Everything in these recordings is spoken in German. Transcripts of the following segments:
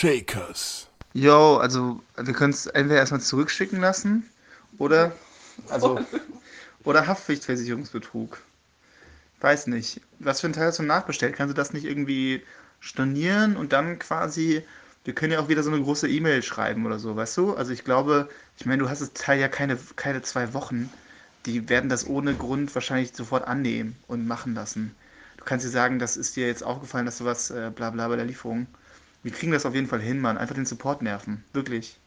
Shakers. Yo, also wir können es entweder erstmal zurückschicken lassen oder also oder Haftpflichtversicherungsbetrug. Weiß nicht. Was für ein Teil hast du nachbestellt? Kannst du das nicht irgendwie stornieren und dann quasi wir können ja auch wieder so eine große E-Mail schreiben oder so, weißt du? Also ich glaube, ich meine, du hast das Teil ja keine, keine zwei Wochen. Die werden das ohne Grund wahrscheinlich sofort annehmen und machen lassen. Du kannst dir sagen, das ist dir jetzt aufgefallen, dass du was äh, bla bla bei der Lieferung. Wir kriegen das auf jeden Fall hin, Mann. Einfach den Support nerven. Wirklich.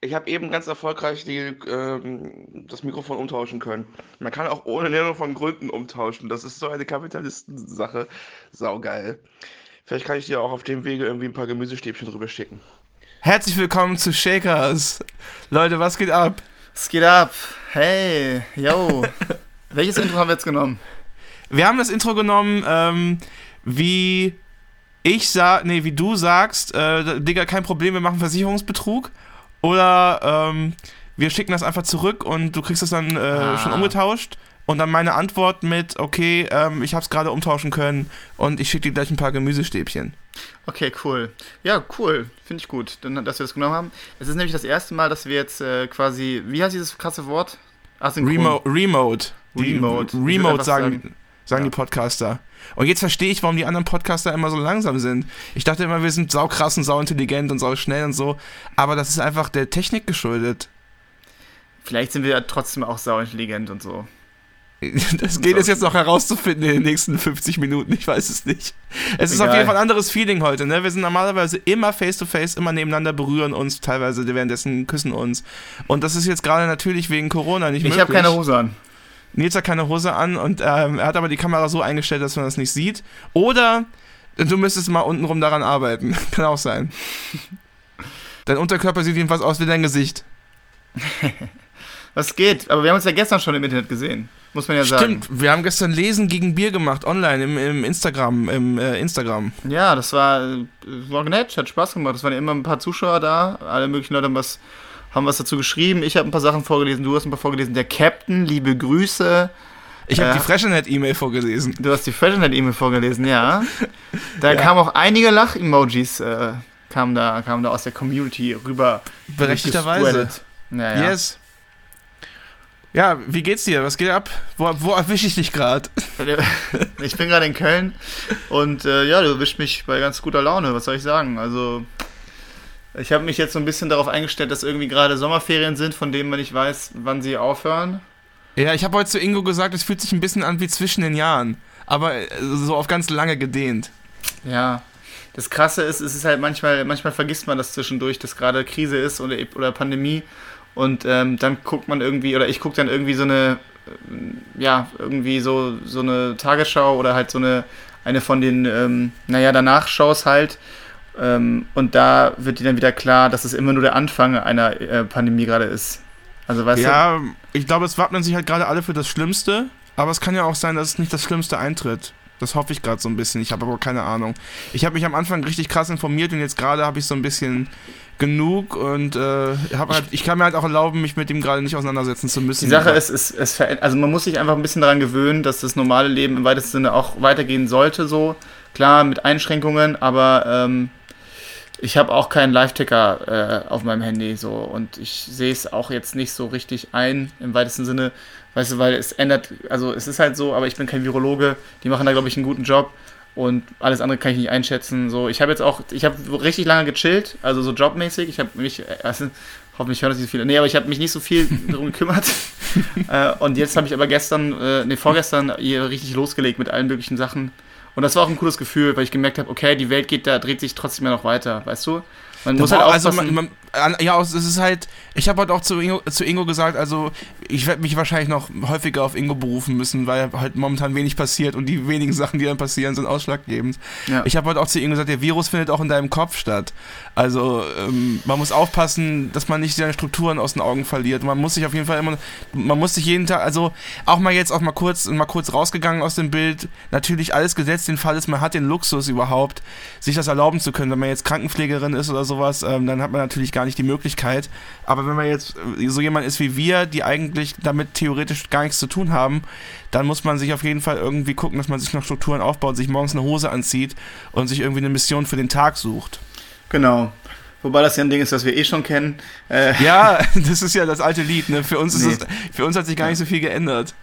Ich habe eben ganz erfolgreich die, ähm, das Mikrofon umtauschen können. Man kann auch ohne Nennung von Gründen umtauschen. Das ist so eine Kapitalistensache. Saugeil. Vielleicht kann ich dir auch auf dem Wege irgendwie ein paar Gemüsestäbchen drüber schicken. Herzlich willkommen zu Shakers. Leute, was geht ab? Es geht ab. Hey, yo. Welches Intro haben wir jetzt genommen? Wir haben das Intro genommen, ähm, wie ich sag, nee, wie du sagst, äh, Digga, kein Problem, wir machen Versicherungsbetrug. Oder ähm, wir schicken das einfach zurück und du kriegst das dann äh, ah. schon umgetauscht. Und dann meine Antwort mit, okay, ähm, ich habe es gerade umtauschen können und ich schicke dir gleich ein paar Gemüsestäbchen. Okay, cool. Ja, cool. Finde ich gut, dass wir das genommen haben. Es ist nämlich das erste Mal, dass wir jetzt äh, quasi, wie heißt dieses krasse Wort? Remo Remote. Remote. Remote sagen, sagen, sagen ja. die Podcaster. Und jetzt verstehe ich, warum die anderen Podcaster immer so langsam sind. Ich dachte immer, wir sind saukrass und sauintelligent und sauschnell und so. Aber das ist einfach der Technik geschuldet. Vielleicht sind wir ja trotzdem auch sauintelligent und so. Das geht es jetzt noch herauszufinden in den nächsten 50 Minuten, ich weiß es nicht. Es ist auf jeden Fall ein anderes Feeling heute, ne? Wir sind normalerweise immer face to face, immer nebeneinander, berühren uns, teilweise währenddessen küssen uns. Und das ist jetzt gerade natürlich wegen Corona nicht ich möglich. Ich habe keine Hose an. Nils hat keine Hose an und ähm, er hat aber die Kamera so eingestellt, dass man das nicht sieht. Oder du müsstest mal untenrum daran arbeiten. Kann auch sein. Dein Unterkörper sieht jedenfalls aus wie dein Gesicht. Was geht? Aber wir haben uns ja gestern schon im Internet gesehen muss man ja sagen. Stimmt, wir haben gestern Lesen gegen Bier gemacht, online im, im Instagram, im äh, Instagram. Ja, das war, äh, war nett, hat Spaß gemacht. Es waren ja immer ein paar Zuschauer da, alle möglichen Leute haben was, haben was dazu geschrieben. Ich habe ein paar Sachen vorgelesen, du hast ein paar vorgelesen. Der Captain, liebe Grüße. Ich habe äh, die Freshenet-E-Mail vorgelesen. Du hast die Freshenet-E-Mail vorgelesen, ja. Da ja. kamen auch einige Lach-Emojis, äh, kamen, da, kamen da aus der Community rüber. Berechtigterweise. Ja, ja. Yes. Ja, wie geht's dir? Was geht ab? Wo, wo erwische ich dich gerade? Ich bin gerade in Köln und äh, ja, du erwischt mich bei ganz guter Laune, was soll ich sagen? Also, ich habe mich jetzt so ein bisschen darauf eingestellt, dass irgendwie gerade Sommerferien sind, von denen man nicht weiß, wann sie aufhören. Ja, ich habe heute zu Ingo gesagt, es fühlt sich ein bisschen an wie zwischen den Jahren, aber äh, so auf ganz lange gedehnt. Ja, das Krasse ist, es ist halt manchmal, manchmal vergisst man das zwischendurch, dass gerade Krise ist oder, oder Pandemie und ähm, dann guckt man irgendwie, oder ich gucke dann irgendwie so eine, äh, ja, irgendwie so, so eine Tagesschau oder halt so eine, eine von den, ähm, naja, danach Shows halt. Ähm, und da wird dir dann wieder klar, dass es immer nur der Anfang einer äh, Pandemie gerade ist. Also weißt ja, du? ich glaube, es wappnen sich halt gerade alle für das Schlimmste, aber es kann ja auch sein, dass es nicht das Schlimmste eintritt. Das hoffe ich gerade so ein bisschen. Ich habe aber keine Ahnung. Ich habe mich am Anfang richtig krass informiert und jetzt gerade habe ich so ein bisschen genug und äh, halt, ich kann mir halt auch erlauben, mich mit dem gerade nicht auseinandersetzen zu müssen. Die Sache ist, es, es also man muss sich einfach ein bisschen daran gewöhnen, dass das normale Leben im weitesten Sinne auch weitergehen sollte, so klar mit Einschränkungen, aber ähm, ich habe auch keinen Live-Ticker äh, auf meinem Handy so und ich sehe es auch jetzt nicht so richtig ein im weitesten Sinne, weißt du, weil es ändert, also es ist halt so, aber ich bin kein Virologe, die machen da glaube ich einen guten Job und alles andere kann ich nicht einschätzen. So, ich habe jetzt auch, ich habe richtig lange gechillt, also so jobmäßig. Ich habe mich, also, hoffentlich hören das nicht so viele. Nee, aber ich habe mich nicht so viel darum gekümmert. äh, und jetzt habe ich aber gestern, äh, nee, vorgestern hier richtig losgelegt mit allen möglichen Sachen. Und das war auch ein cooles Gefühl, weil ich gemerkt habe, okay, die Welt geht da, dreht sich trotzdem ja noch weiter, weißt du? Man muss halt also man, man, ja, es ist halt, ich habe halt auch zu Ingo, zu Ingo gesagt, also ich werde mich wahrscheinlich noch häufiger auf Ingo berufen müssen, weil halt momentan wenig passiert und die wenigen Sachen, die dann passieren, sind ausschlaggebend. Ja. Ich habe halt auch zu Ingo gesagt, der Virus findet auch in deinem Kopf statt. Also ähm, man muss aufpassen, dass man nicht seine Strukturen aus den Augen verliert. Man muss sich auf jeden Fall immer, man muss sich jeden Tag, also auch mal jetzt auch mal kurz, mal kurz rausgegangen aus dem Bild. Natürlich alles gesetzt, den Fall ist, man hat den Luxus überhaupt, sich das erlauben zu können. Wenn man jetzt Krankenpflegerin ist oder sowas, ähm, dann hat man natürlich gar nicht die Möglichkeit. Aber wenn man jetzt so jemand ist wie wir, die eigentlich damit theoretisch gar nichts zu tun haben, dann muss man sich auf jeden Fall irgendwie gucken, dass man sich noch Strukturen aufbaut, sich morgens eine Hose anzieht und sich irgendwie eine Mission für den Tag sucht. Genau. Wobei das ja ein Ding ist, das wir eh schon kennen. Äh ja, das ist ja das alte Lied. Ne? Für, uns nee. es, für uns hat sich gar nicht so viel geändert.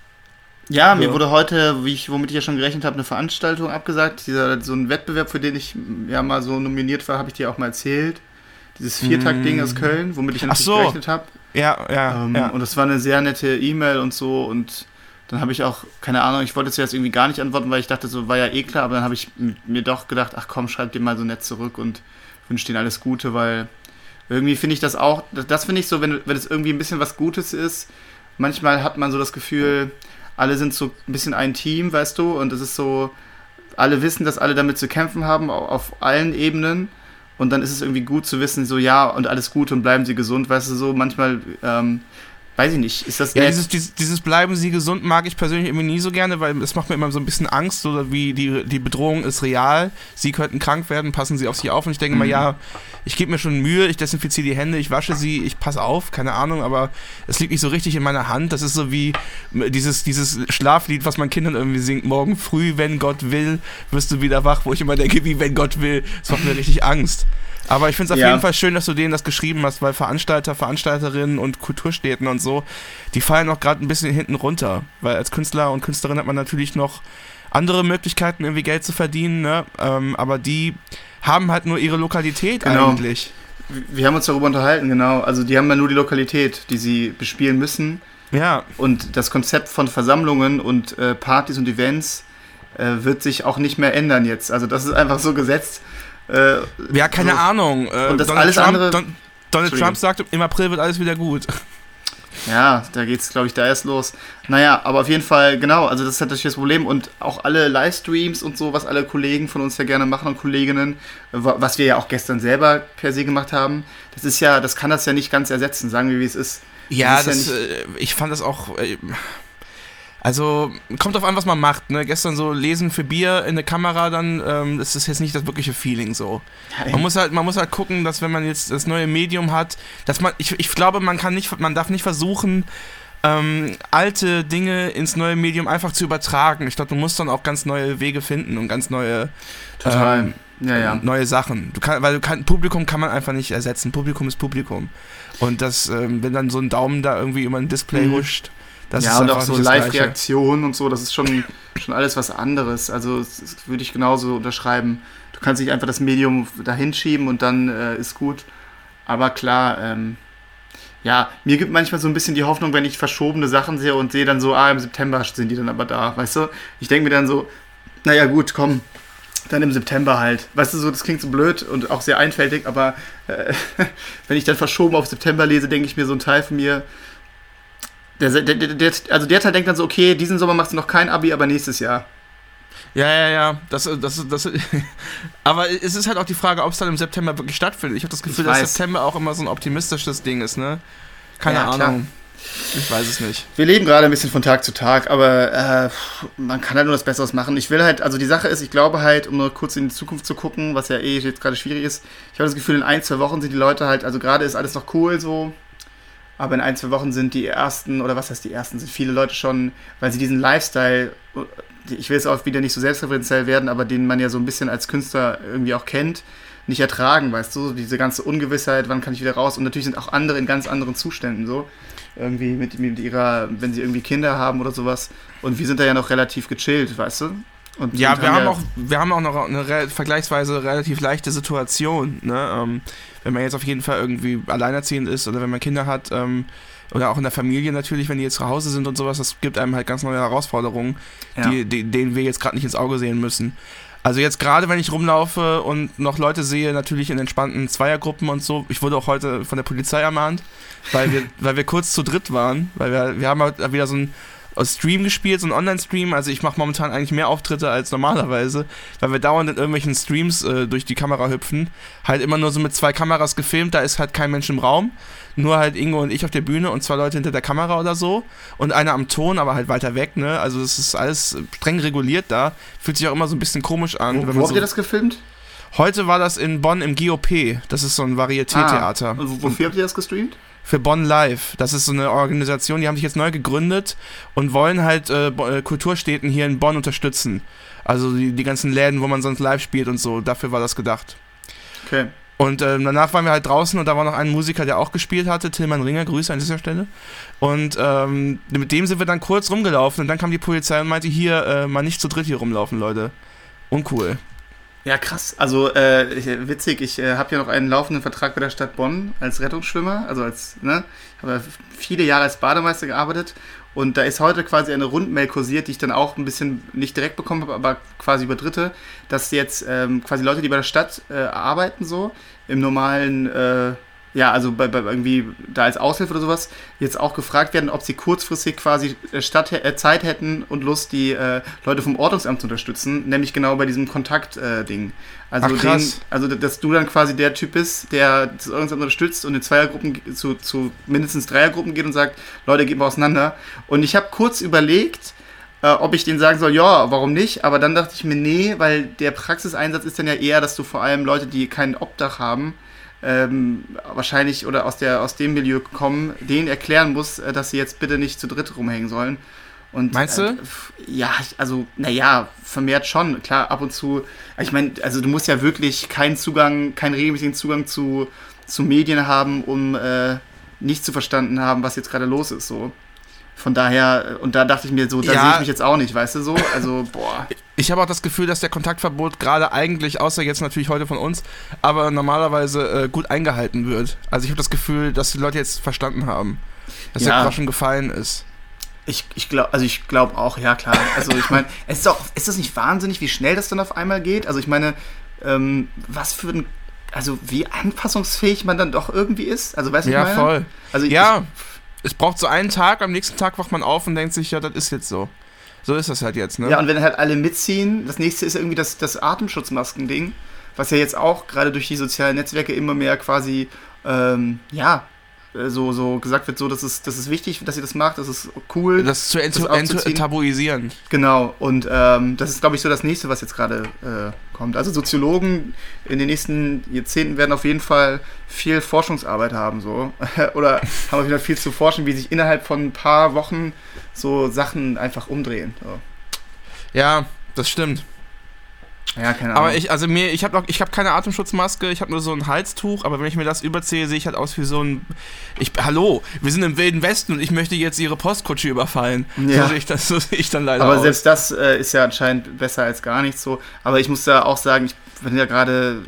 Ja, mir wurde heute, wie ich, womit ich ja schon gerechnet habe, eine Veranstaltung abgesagt. Dieser, so ein Wettbewerb, für den ich ja mal so nominiert war, habe ich dir auch mal erzählt. Dieses Viertakt-Ding mm. aus Köln, womit ich natürlich so. gerechnet habe. Ja, ja, ähm, ja. Und das war eine sehr nette E-Mail und so. Und dann habe ich auch, keine Ahnung, ich wollte zuerst irgendwie gar nicht antworten, weil ich dachte, so war ja eh klar. Aber dann habe ich mir doch gedacht, ach komm, schreib dir mal so nett zurück und wünsche denen alles Gute, weil irgendwie finde ich das auch, das, das finde ich so, wenn, wenn es irgendwie ein bisschen was Gutes ist, manchmal hat man so das Gefühl, alle sind so ein bisschen ein Team, weißt du, und es ist so, alle wissen, dass alle damit zu kämpfen haben, auf allen Ebenen. Und dann ist es irgendwie gut zu wissen, so ja, und alles gut und bleiben sie gesund, weißt du, so manchmal ähm, weiß ich nicht, ist das Ja, dieses, dieses, dieses, Bleiben Sie gesund mag ich persönlich irgendwie nie so gerne, weil es macht mir immer so ein bisschen Angst, so wie die, die Bedrohung ist real, Sie könnten krank werden, passen Sie auf sich auf. Und ich denke mhm. mal, ja, ich gebe mir schon Mühe, ich desinfiziere die Hände, ich wasche sie, ich passe auf, keine Ahnung, aber es liegt nicht so richtig in meiner Hand, das ist so wie dieses, dieses Schlaflied, was man Kindern irgendwie singt, morgen früh, wenn Gott will, wirst du wieder wach, wo ich immer denke, wie wenn Gott will, das macht mir richtig Angst. Aber ich finde es auf ja. jeden Fall schön, dass du denen das geschrieben hast, weil Veranstalter, Veranstalterinnen und Kulturstädten und so, die fallen auch gerade ein bisschen hinten runter. Weil als Künstler und Künstlerin hat man natürlich noch andere Möglichkeiten, irgendwie Geld zu verdienen, ne? Ähm, aber die haben halt nur ihre Lokalität genau. eigentlich. Wir haben uns darüber unterhalten, genau. Also die haben ja nur die Lokalität, die sie bespielen müssen. Ja. Und das Konzept von Versammlungen und äh, Partys und Events äh, wird sich auch nicht mehr ändern jetzt. Also das ist einfach so gesetzt. Äh, ja, keine so. Ahnung. Äh, und das Donald alles Trump, andere. Don, Donald Trump sagt, im April wird alles wieder gut. Ja, da geht es, glaube ich, da erst los. Naja, aber auf jeden Fall, genau, also das ist natürlich das Problem. Und auch alle Livestreams und so, was alle Kollegen von uns ja gerne machen und Kolleginnen, was wir ja auch gestern selber per se gemacht haben, das ist ja, das kann das ja nicht ganz ersetzen, sagen wir, wie es ist. Ja, das, das ja äh, ich fand das auch. Also kommt auf an, was man macht. Ne? Gestern so lesen für Bier in der Kamera, dann ähm, das ist jetzt nicht das wirkliche Feeling so. Man muss halt, man muss halt gucken, dass wenn man jetzt das neue Medium hat, dass man, ich, ich glaube, man kann nicht, man darf nicht versuchen, ähm, alte Dinge ins neue Medium einfach zu übertragen. Ich glaube, du musst dann auch ganz neue Wege finden und ganz neue, ähm, ja, ja. neue Sachen. Du kann, weil du kann, Publikum kann man einfach nicht ersetzen. Publikum ist Publikum. Und das, ähm, wenn dann so ein Daumen da irgendwie über ein Display mhm. huscht, das ja, und auch so Live-Reaktionen und so, das ist schon, schon alles was anderes. Also das, das würde ich genauso unterschreiben. Du kannst nicht einfach das Medium dahin schieben und dann äh, ist gut. Aber klar, ähm, ja, mir gibt manchmal so ein bisschen die Hoffnung, wenn ich verschobene Sachen sehe und sehe dann so, ah, im September sind die dann aber da, weißt du? Ich denke mir dann so, naja gut, komm, dann im September halt. Weißt du, so, das klingt so blöd und auch sehr einfältig, aber äh, wenn ich dann verschoben auf September lese, denke ich mir so ein Teil von mir, der, der, der, also der Teil denkt dann so, okay, diesen Sommer machst du noch kein Abi, aber nächstes Jahr. Ja, ja, ja. Das, das, das, aber es ist halt auch die Frage, ob es dann im September wirklich stattfindet. Ich habe das Gefühl, dass September auch immer so ein optimistisches Ding ist, ne? Keine ja, Ahnung. Klar. Ich weiß es nicht. Wir leben gerade ein bisschen von Tag zu Tag, aber äh, man kann halt nur das Besseres machen. Ich will halt, also die Sache ist, ich glaube halt, um nur kurz in die Zukunft zu gucken, was ja eh jetzt gerade schwierig ist, ich habe das Gefühl, in ein, zwei Wochen sind die Leute halt, also gerade ist alles noch cool so, aber in ein, zwei Wochen sind die ersten, oder was heißt die ersten, sind viele Leute schon, weil sie diesen Lifestyle, ich will jetzt auch wieder nicht so selbstreferenziell werden, aber den man ja so ein bisschen als Künstler irgendwie auch kennt, nicht ertragen, weißt du, diese ganze Ungewissheit, wann kann ich wieder raus und natürlich sind auch andere in ganz anderen Zuständen so, irgendwie mit, mit ihrer, wenn sie irgendwie Kinder haben oder sowas und wir sind da ja noch relativ gechillt, weißt du, und ja, wir haben, ja auch, wir haben auch noch eine vergleichsweise relativ leichte Situation. Ne? Ähm, wenn man jetzt auf jeden Fall irgendwie alleinerziehend ist oder wenn man Kinder hat ähm, oder auch in der Familie natürlich, wenn die jetzt zu Hause sind und sowas, das gibt einem halt ganz neue Herausforderungen, ja. die, die, denen wir jetzt gerade nicht ins Auge sehen müssen. Also jetzt gerade, wenn ich rumlaufe und noch Leute sehe, natürlich in entspannten Zweiergruppen und so. Ich wurde auch heute von der Polizei ermahnt, weil wir, weil wir kurz zu dritt waren, weil wir, wir haben halt wieder so ein Stream gespielt, so ein Online-Stream. Also ich mache momentan eigentlich mehr Auftritte als normalerweise, weil wir dauernd in irgendwelchen Streams äh, durch die Kamera hüpfen. Halt immer nur so mit zwei Kameras gefilmt, da ist halt kein Mensch im Raum. Nur halt Ingo und ich auf der Bühne und zwei Leute hinter der Kamera oder so. Und einer am Ton, aber halt weiter weg, ne? Also das ist alles streng reguliert da. Fühlt sich auch immer so ein bisschen komisch an. Wo, wo habt so ihr das gefilmt? Heute war das in Bonn im GOP. Das ist so ein Varieté-Theater. Ah, wofür habt ihr das gestreamt? für Bonn Live. Das ist so eine Organisation, die haben sich jetzt neu gegründet und wollen halt äh, äh, Kulturstädten hier in Bonn unterstützen. Also die, die ganzen Läden, wo man sonst live spielt und so. Dafür war das gedacht. Okay. Und ähm, danach waren wir halt draußen und da war noch ein Musiker, der auch gespielt hatte, Tillmann Ringer, Grüße an dieser Stelle. Und ähm, mit dem sind wir dann kurz rumgelaufen und dann kam die Polizei und meinte, hier, äh, mal nicht zu dritt hier rumlaufen, Leute. Uncool. Ja, krass. Also äh, ich, witzig, ich äh, habe ja noch einen laufenden Vertrag bei der Stadt Bonn als Rettungsschwimmer. Also als, ne, habe viele Jahre als Bademeister gearbeitet und da ist heute quasi eine Rundmail kursiert, die ich dann auch ein bisschen nicht direkt bekommen habe, aber quasi über Dritte, dass jetzt ähm, quasi Leute, die bei der Stadt äh, arbeiten, so im normalen, äh, ja, also bei, bei, irgendwie da als Aushilfe oder sowas, jetzt auch gefragt werden, ob sie kurzfristig quasi äh, Stadt, äh, Zeit hätten und Lust, die äh, Leute vom Ordnungsamt zu unterstützen, nämlich genau bei diesem Kontakt-Ding. also, Ach, krass. den, also, dass du dann quasi der Typ bist, der das Ordnungsamt unterstützt und in Zweiergruppen zu, zu mindestens Dreiergruppen geht und sagt, Leute, gehen wir auseinander. Und ich habe kurz überlegt, äh, ob ich denen sagen soll, ja, warum nicht? Aber dann dachte ich mir, nee, weil der Praxiseinsatz ist dann ja eher, dass du vor allem Leute, die kein Obdach haben, ähm, wahrscheinlich oder aus, der, aus dem Milieu kommen, denen erklären musst, äh, dass sie jetzt bitte nicht zu dritt rumhängen sollen. Und, Meinst du? Äh, ja, also, naja, vermehrt schon. Klar, ab und zu. Ich meine, also du musst ja wirklich keinen Zugang, keinen regelmäßigen Zugang zu, zu Medien haben, um äh, nicht zu verstanden haben, was jetzt gerade los ist. So. Von daher, und da dachte ich mir so, da Ja. sehe ich mich jetzt auch nicht, weißt du so? Also, boah. Ich habe auch das Gefühl, dass der Kontaktverbot gerade eigentlich, außer jetzt natürlich heute von uns, aber normalerweise äh, gut eingehalten wird. Also ich habe das Gefühl, dass die Leute jetzt verstanden haben, dass Ja. der Groschen gefallen ist. Ich, ich glaube, also ich glaube auch, ja klar. Also ich meine, es ist auch, ist das nicht wahnsinnig, wie schnell das dann auf einmal geht? Also ich meine, ähm, was für ein, also wie anpassungsfähig man dann doch irgendwie ist. Also weißt du, Ja, ich meine? voll. Also ich, Ja, es braucht so einen Tag, am nächsten Tag wacht man auf und denkt sich, ja, das ist jetzt so. So ist das halt jetzt, ne? Ja, und wenn halt alle mitziehen, das nächste ist irgendwie das, das Atemschutzmasken-Ding, was ja jetzt auch gerade durch die sozialen Netzwerke immer mehr quasi, ähm, ja, so, so gesagt wird, so, das ist, das ist wichtig, dass ihr das macht, das ist cool. das zu ent das tabuisieren. Genau, und ähm, das ist, glaube ich, so das nächste, was jetzt gerade äh, kommt. Also Soziologen in den nächsten Jahrzehnten werden auf jeden Fall viel Forschungsarbeit haben, so. Oder haben auf jeden Fall viel zu forschen, wie sich innerhalb von ein paar Wochen so Sachen einfach umdrehen. So. Ja, das stimmt. Ja, keine Ahnung. Aber ich, also mir, ich habe noch, ich habe keine Atemschutzmaske, ich habe nur so ein Halstuch, aber wenn ich mir das überziehe, sehe ich halt aus wie so ein. Ich, hallo, wir sind im Wilden Westen und ich möchte jetzt ihre Postkutsche überfallen. Ja. So sehe ich das, so sehe ich dann leider Aber aus. selbst das äh, ist ja anscheinend besser als gar nichts so. Aber ich muss da auch sagen, ich bin ja gerade,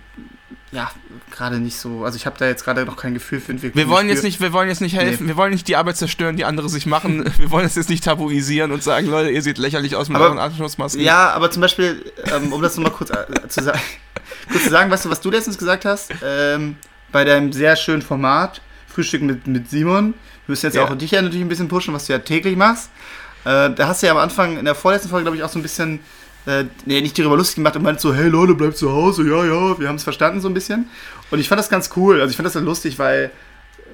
ja, gerade nicht so. Also ich habe da jetzt gerade noch kein Gefühl für Entwicklung. wir wollen jetzt nicht, wir wollen jetzt nicht helfen, Nee. wir wollen nicht die Arbeit zerstören, die andere sich machen. Wir wollen das jetzt nicht tabuisieren und sagen, Leute, ihr seht lächerlich aus mit Aber- euren Atemschutzmasken. Ja, aber zum Beispiel, ähm, um das nochmal kurz äh, zu, sa kurz zu sagen, weißt du, was du letztens gesagt hast? Ähm, bei deinem sehr schönen Format, Frühstück mit, mit Simon. Wir müssen jetzt Ja. auch dich ja natürlich ein bisschen pushen, was du ja täglich machst. Äh, da hast du ja am Anfang, in der vorletzten Folge, glaube ich, auch so ein bisschen, äh, nicht darüber lustig gemacht und meint so, hey Leute, bleibt zu Hause, ja, ja, wir haben es verstanden so ein bisschen. Und ich fand das ganz cool, also ich fand das dann lustig, weil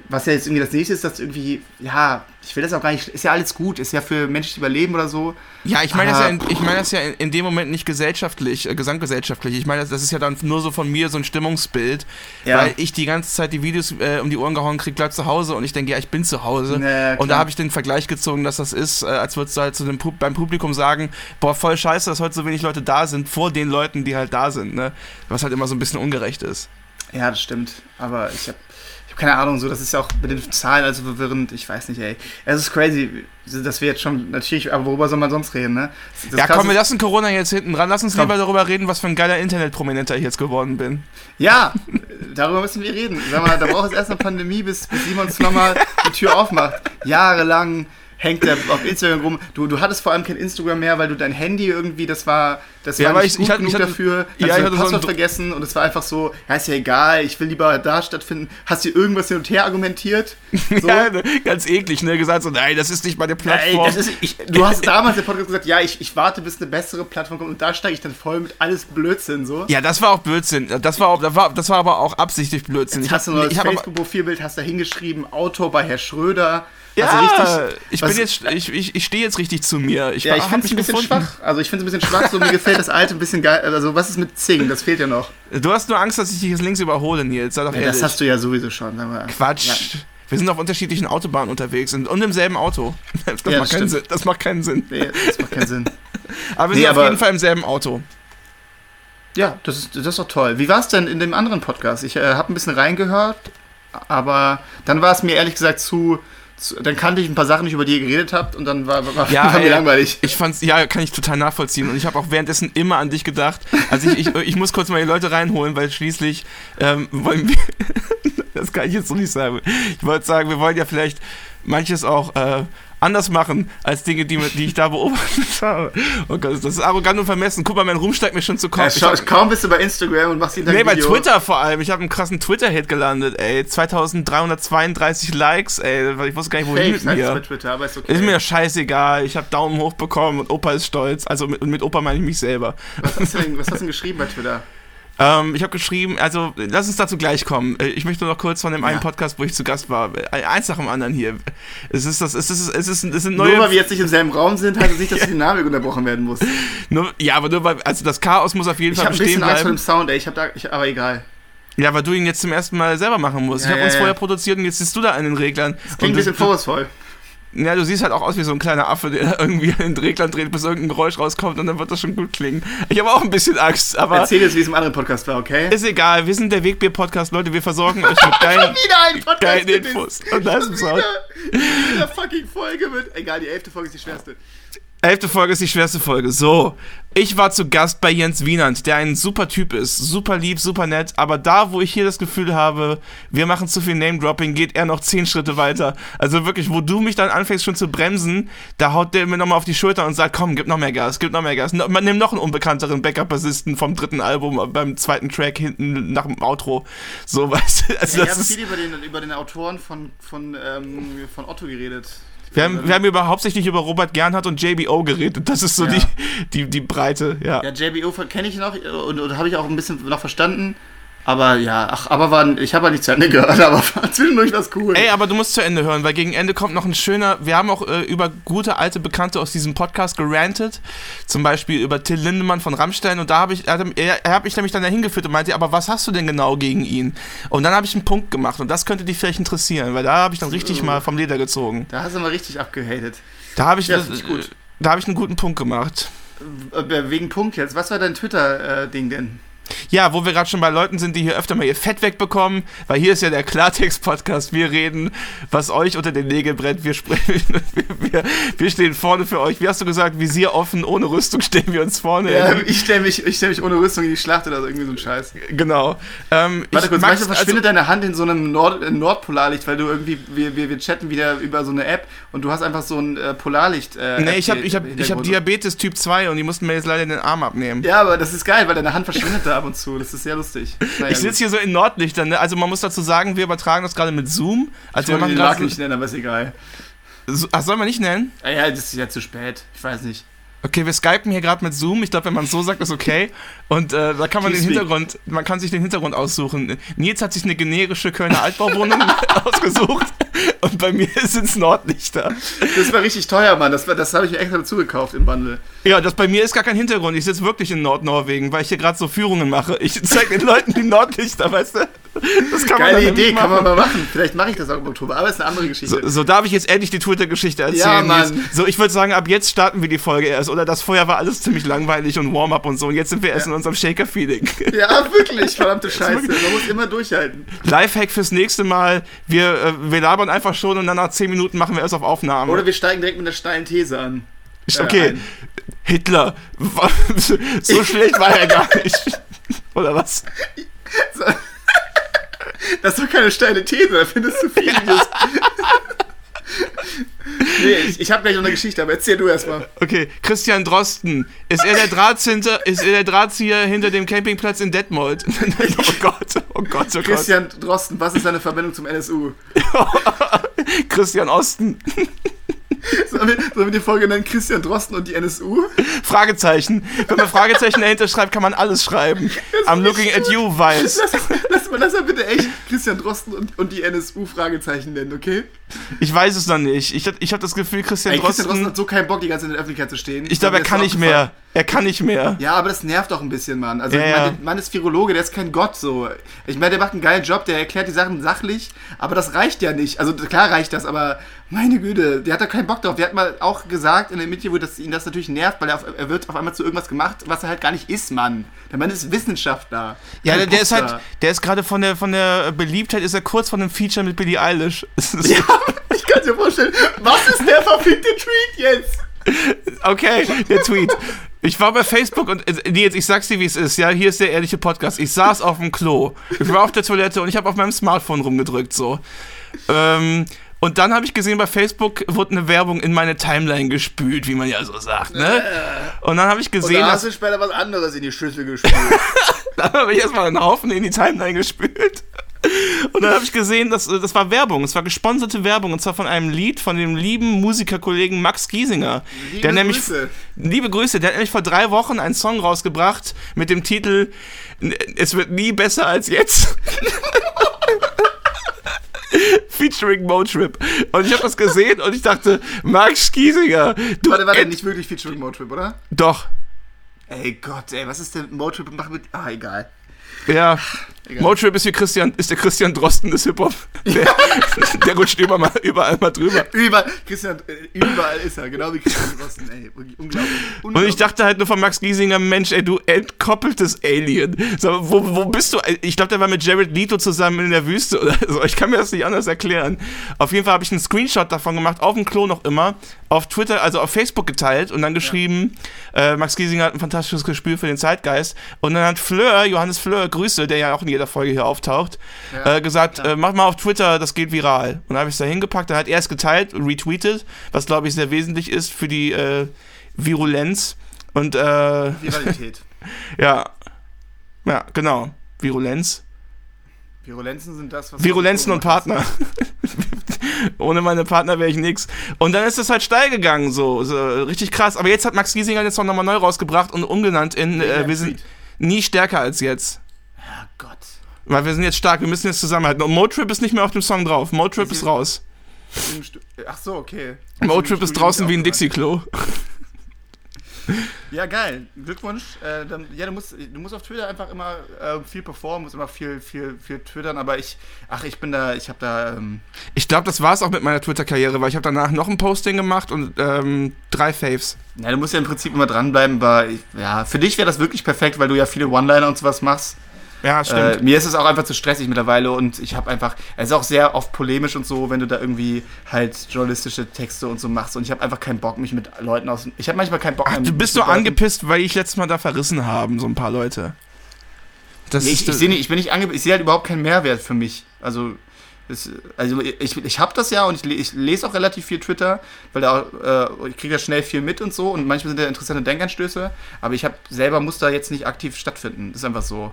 was ja jetzt irgendwie das nächste ist, dass irgendwie, ja, ich will das auch gar nicht, ist ja alles gut, ist ja für Menschen, die überleben oder so. Ja, ich meine das ja, in, ich meine das ja in, in dem Moment nicht gesellschaftlich, äh, gesamtgesellschaftlich. Ich meine, das, das ist ja dann nur so von mir so ein Stimmungsbild, Ja. weil ich die ganze Zeit die Videos äh, um die Ohren gehauen krieg, bleib zu Hause und ich denke, ja, ich bin zu Hause. Na, und da habe ich den Vergleich gezogen, dass das ist, äh, als würdest du halt zu dem, Pub- beim Publikum sagen, boah, voll scheiße, dass heute so wenig Leute da sind, vor den Leuten, die halt da sind, ne? Was halt immer so ein bisschen ungerecht ist. Ja, das stimmt. Aber ich habe ich hab keine Ahnung, so, das ist ja auch mit den Zahlen also verwirrend. Ich weiß nicht, ey. Es ist crazy, dass wir jetzt schon, natürlich, aber worüber soll man sonst reden, ne? Das ja, komm, wir lassen Corona jetzt hinten dran. Lass uns Komm. lieber darüber reden, was für ein geiler Internetprominenter ich jetzt geworden bin. Ja, darüber müssen wir reden. Sag mal, da braucht es erst eine Pandemie, bis, bis Simon nochmal die Tür aufmacht. Jahrelang hängt er auf Instagram rum. Du, du hattest vor allem kein Instagram mehr, weil du dein Handy irgendwie, das war, das Ja, war nicht ich- gut ich genug ich hatte- dafür. ja, Hast ich du hatte dein so ein Passwort Dr- vergessen und es war einfach so, ja, ist ja egal, ich will lieber da stattfinden. Hast du irgendwas hin und her argumentiert? So? Ja, ganz eklig, ne? Gesagt so, nein, das ist nicht meine Plattform. das ist, ich, du hast damals im Podcast gesagt, ja, ich, ich warte, bis eine bessere Plattform kommt und da steige ich dann voll mit alles Blödsinn so. Ja, das war auch Blödsinn. Das war, auch, das war, das war aber auch absichtlich Blödsinn. Jetzt Ich hast du hab aber- Facebook-Profilbild, hast da hingeschrieben, Autor bei Herr Schröder. Ja, Also ich was- bin jetzt, ich, ich, ich stehe jetzt richtig zu mir. Ich Ja, ich finde es ein bisschen gefunden. schwach. Also ich finde es ein bisschen schwach, so mir gefällt das alte ein bisschen geil. Also was ist mit Zing? Das fehlt ja noch. Du hast nur Angst, dass ich dich jetzt links überhole, Nils. Sei doch Ja, ehrlich. das hast du ja sowieso schon. Quatsch. Ja. Wir sind auf unterschiedlichen Autobahnen unterwegs und, und im selben Auto. Das, Ja, macht keinen. Sinn. das macht keinen Sinn. Nee, das macht keinen Sinn. Aber wir Nee, sind auf aber- jeden Fall im selben Auto. Ja, das ist, das ist doch toll. Wie war es denn in dem anderen Podcast? Ich äh, habe ein bisschen reingehört, aber dann war es mir ehrlich gesagt zu, Dann kannte ich ein paar Sachen nicht, über die ihr geredet habt und dann war, war, Ja, war mir ey, langweilig. Ich fand's, ja, kann ich total nachvollziehen. Und ich habe auch währenddessen immer an dich gedacht. Also ich, ich, ich muss kurz mal die Leute reinholen, weil schließlich ähm, wollen wir. das kann ich jetzt so nicht sagen. Ich wollte sagen, wir wollen ja vielleicht manches auch äh, anders machen als Dinge, die, die ich da beobachtet habe. Oh Gott, das ist arrogant und vermessen. Guck mal, mein Ruhm steigt mir schon zu Kopf. Ja, Ich hab- kaum bist du bei Instagram und machst ihn Nee, bei Twitter vor allem. Ich habe einen krassen Twitter-Hit gelandet, ey. 2332 Likes, ey. Ich wusste gar nicht, wohin Fake, mit sagst du bei mir. Twitter, aber ist okay. Ist mir scheißegal. Ich habe Daumen hoch bekommen und Opa ist stolz. Also mit, und mit Opa meine ich mich selber. was, hast du denn, was hast du denn geschrieben bei Twitter? Ähm, ich habe geschrieben, also lass uns dazu gleich kommen. Äh, Ich möchte noch kurz von dem einen Ja. Podcast, wo ich zu Gast war, äh, eins nach dem anderen hier. Es ist das, es ist, es ist, es sind neue. Nur weil wir jetzt nicht im selben Raum sind, heißt es nicht, dass die Dynamik unterbrochen werden muss. nur, ja, aber nur weil, also das Chaos muss auf jeden Ich Fall habe ein bestehen bisschen Angst vor bleiben. dem Sound, ey. Ich hab da, ich, aber egal. Ja, weil du ihn jetzt zum ersten Mal selber machen musst. Ja, ich habe ja, uns vorher produziert und jetzt siehst du da an den Reglern. Das klingt ein bisschen vorwurfsvoll. Ja, du siehst halt auch aus wie so ein kleiner Affe, der irgendwie an den Reglern dreht, bis irgendein Geräusch rauskommt und dann wird das schon gut klingen. Ich habe auch ein bisschen Angst, aber Erzähl jetzt, wie es im anderen Podcast war, okay? ist egal. Wir sind der Wegbier-Podcast, Leute. Wir versorgen euch mit geilen, Wieder geilen Infos. Und da ist ein Sound. In der fucking Folge mit. Egal, die elfte Folge ist die schwerste. Elfte Folge ist die schwerste Folge. So, ich war zu Gast bei Jens Wienand, der ein super Typ ist, super lieb, super nett, aber da, wo ich hier das Gefühl habe, wir machen zu viel Name-Dropping, geht er noch zehn Schritte weiter. Also wirklich, wo du mich dann anfängst schon zu bremsen, da haut der mir nochmal auf die Schulter und sagt, komm, gib noch mehr Gas, gib noch mehr Gas. Man nimm noch einen unbekannteren Backup-Bassisten vom dritten Album beim zweiten Track hinten nach dem Outro. So, weißt du, also Ja, haben ist... viel über den, über den Autoren von, von, ähm, von Otto geredet. Wir haben, wir haben über, hauptsächlich über Robert Gernhardt und JBO geredet. Das ist so Ja. die, die, die Breite, ja. Ja, JBO kenne ich noch und, und habe ich auch ein bisschen noch verstanden. Aber ja, ach, aber war, ich habe halt nicht zu Ende gehört, aber zwischendurch war es cool. Ey, aber du musst zu Ende hören, weil gegen Ende kommt noch ein schöner. Wir haben auch äh, über gute alte Bekannte aus diesem Podcast gerantet. Zum Beispiel über Till Lindemann von Rammstein. Und da habe ich, er, er, hat mich nämlich dann dahin geführt und meinte, aber was hast du denn genau gegen ihn? Und dann habe ich einen Punkt gemacht und das könnte dich vielleicht interessieren, weil da habe ich dann richtig mal vom Leder gezogen. Da hast du mal richtig abgehatet. Da habe ich, Ja, ich gut. da habe ich einen guten Punkt gemacht. Äh, Wegen Punkt jetzt. Was war dein Twitter-Ding denn? Ja, wo wir gerade schon bei Leuten sind, die hier öfter mal ihr Fett wegbekommen, weil hier ist ja der Klartext-Podcast. Wir reden, was euch unter den Nägeln brennt. Wir, sprechen, wir, wir, wir stehen vorne für euch. Wie hast du gesagt, Visier offen, ohne Rüstung stellen wir uns vorne. Ja, ich stelle mich, ich stell mich ohne Rüstung in die Schlacht oder so, irgendwie so ein Scheiß. Genau. Ähm, Warte ich kurz, manchmal verschwindet deine Hand in so einem Nord in Nordpolarlicht, weil du irgendwie, wir, wir, wir chatten wieder über so eine App und du hast einfach so ein äh, Polarlicht. Äh, Nee, ich habe ich hab, ich hab. Diabetes Typ 2 und die mussten mir jetzt leider den Arm abnehmen. Ja, aber das ist geil, weil deine Hand verschwindet da ab und zu. Das ist sehr lustig. Naja, ich sitze hier so in Nordlichtern, ne? also man muss dazu sagen, wir übertragen das gerade mit Zoom. Also Ich wollte den Marke nicht nennen, aber ist egal. so, ach, soll man nicht nennen? Ah ja, das ist ja zu spät. Ich weiß nicht. Okay, wir skypen hier gerade mit Zoom. Ich glaube, wenn man es so sagt, ist okay. Und äh, da kann man den Please speak. Hintergrund, man kann sich den Hintergrund aussuchen. Nils hat sich eine generische Kölner Altbauwohnung ausgesucht und bei mir sind es Nordlichter. Das war richtig teuer, Mann. Das, war- das habe ich mir extra dazu gekauft im Bundle. Ja, das bei mir ist gar kein Hintergrund. Ich sitze wirklich in Nordnorwegen, weil ich hier gerade so Führungen mache. Ich zeige den Leuten die Nordlichter, weißt du? Das kann Geile man Idee, kann man mal machen. Vielleicht mache ich das auch im Oktober, aber ist eine andere Geschichte. So, so darf ich jetzt endlich die Twitter-Geschichte erzählen. Ja, Mann. So, ich würde sagen, ab jetzt starten wir die Folge erst. Oder das vorher war alles ziemlich langweilig und Warm-up und so. Und jetzt sind wir erst in unserem Shaker-Feeling. Ja, wirklich, verdammte Scheiße. Man muss immer durchhalten. Lifehack fürs nächste Mal. Wir, äh, wir labern einfach schon und dann nach 10 Minuten machen wir erst auf Aufnahme. Oder wir steigen direkt mit einer steilen These an. äh, okay, ein. Hitler. so schlecht war er gar nicht. Oder was? Das ist doch keine steile These, da findest du viel. nee, ich, ich habe gleich noch eine Geschichte, aber erzähl du erstmal. Okay, Christian Drosten. Ist er der Drahtzieher, ist er der Drahtzieher hinter dem Campingplatz in Detmold? oh Gott, oh Gott, oh Gott. Christian Drosten, was ist deine Verbindung zum NSU? Christian Osten. Sollen wir, sollen wir die Folge nennen Christian Drosten und die NSU? Fragezeichen. Wenn man Fragezeichen dahinter schreibt, kann man alles schreiben. I'm looking at you, Weiß. Lass, lass, mal, lass mal bitte echt Christian Drosten und, und die NSU Fragezeichen nennen, okay? Ich weiß es noch nicht. Ich, ich habe das Gefühl, Christian Ey, Christian Drosten. Drosten hat so keinen Bock, die ganze Zeit in der Öffentlichkeit zu stehen. ich glaube, er kann das nicht mehr. Er kann nicht mehr. Ja, aber das nervt doch ein bisschen, Mann. Also, Ja, ich meine, der Mann ist Virologe, der ist kein Gott so. Ich meine, der macht einen geilen Job, der erklärt die Sachen sachlich, aber das reicht ja nicht. Also, klar reicht das, aber meine Güte, der hat da keinen Bock drauf. Der hat mal auch gesagt in dem Interview, dass ihn das natürlich nervt, weil er, auf, er wird auf einmal zu irgendwas gemacht, was er halt gar nicht ist, Mann. Der Mann ist Wissenschaftler. Ja, der, der ist halt, der ist gerade von der, von der Beliebtheit, ist er kurz von einem Feature mit Billie Eilish. Ja, ich kann dir vorstellen, was ist der verfickte Tweet jetzt? Okay, der Tweet. Ich war bei Facebook und äh, Nils, ich sag's dir, wie es ist. Ja, hier ist der ehrliche Podcast. Ich saß auf dem Klo. Ich war auf der Toilette und ich habe auf meinem Smartphone rumgedrückt so. Ähm, und dann habe ich gesehen, bei Facebook wurde eine Werbung in meine Timeline gespült, wie man ja so sagt, ne? Und dann habe ich gesehen, dass, du später was anderes in die Schüssel gespielt. dann habe ich erstmal einen Haufen in die Timeline gespült. Und dann habe ich gesehen, dass äh, das war Werbung, es war gesponserte Werbung und zwar von einem Lied von dem lieben Musikerkollegen Max Giesinger, Liebe der nämlich Grüße. liebe Grüße, der hat nämlich vor drei Wochen einen Song rausgebracht mit dem Titel Es wird nie besser als jetzt. Featuring Motrip. Und ich habe das gesehen und ich dachte, Max Giesinger, du Warte, warte, nicht wirklich Featuring Motrip, oder? Doch, Ey Gott, ey, was ist denn Motrip macht mit. Ah, egal. ja. Egal. Motrip ist wie Christian, ist der Christian Drosten des Hip-Hop. Der, der rutscht überall mal, überall mal drüber. Überall, Christian, äh, überall ist er, genau wie Christian Drosten, ey, wirklich unglaublich. Und unglaublich. ich dachte halt nur von Max Giesinger, Mensch, ey, du entkoppeltes Alien. So, wo, wo bist du? Ich glaube, der war mit Jared Leto zusammen in der Wüste oder so. Ich kann mir das nicht anders erklären. Auf jeden Fall habe ich einen Screenshot davon gemacht, auf dem Klo noch immer, auf Twitter, also auf Facebook geteilt und dann geschrieben, äh, Max Giesinger hat ein fantastisches Gespür für den Zeitgeist. Und dann hat Fleur, Johannes Fleur, Grüße, der ja auch in jeder Folge hier auftaucht, Ja, äh, gesagt, äh, mach mal auf Twitter, das geht viral. Und dann habe ich es da hingepackt, dann hat er es geteilt retweetet, was glaube ich sehr wesentlich ist für die äh, Virulenz. Und äh, Viralität. ja, ja, genau. Virulenz. Virulenzen sind das, was. Virulenzen und Partner. Ohne meine Partner wäre ich nix. Und dann ist es halt steil gegangen, so, so richtig krass. Aber jetzt hat Max Giesinger jetzt noch nochmal neu rausgebracht und umgenannt in äh, Wir sind nie stärker als jetzt. Weil wir sind jetzt stark, wir müssen jetzt zusammenhalten. Und Motrip ist nicht mehr auf dem Song drauf. Motrip Sie- ist raus. Ach so, okay. Motrip ist draußen wie ein Dixie-Klo. Ja, geil. Glückwunsch. Äh, dann, ja, du musst, du musst auf Twitter einfach immer äh, viel performen, musst immer viel, viel, viel twittern, aber ich, ach, ich bin da, ich habe da, ähm, Ich glaube, das war es auch mit meiner Twitter-Karriere, weil ich habe danach noch ein Posting gemacht und ähm, drei Faves. ja, du musst ja im Prinzip immer dranbleiben, aber ich, ja, für dich wäre das wirklich perfekt, weil du ja viele One-Liner und sowas machst. Ja, stimmt. Äh, mir ist es auch einfach zu stressig mittlerweile und ich habe einfach, es ist auch sehr oft polemisch und so, wenn du da irgendwie halt journalistische Texte und so machst und ich habe einfach keinen Bock, mich mit Leuten aus, ich habe manchmal keinen Bock. Ach, du bist so angepisst, weil ich letztes Mal da verrissen haben, so ein paar Leute. Das Nee, ich, ich, nicht, ich bin nicht angepisst, ich sehe halt überhaupt keinen Mehrwert für mich. Also, also ich, ich habe das ja und ich, ich lese auch relativ viel Twitter, weil da äh, ich kriege da schnell viel mit und so und manchmal sind da interessante Denkanstöße, aber ich habe selber muss da jetzt nicht aktiv stattfinden. Ist einfach so.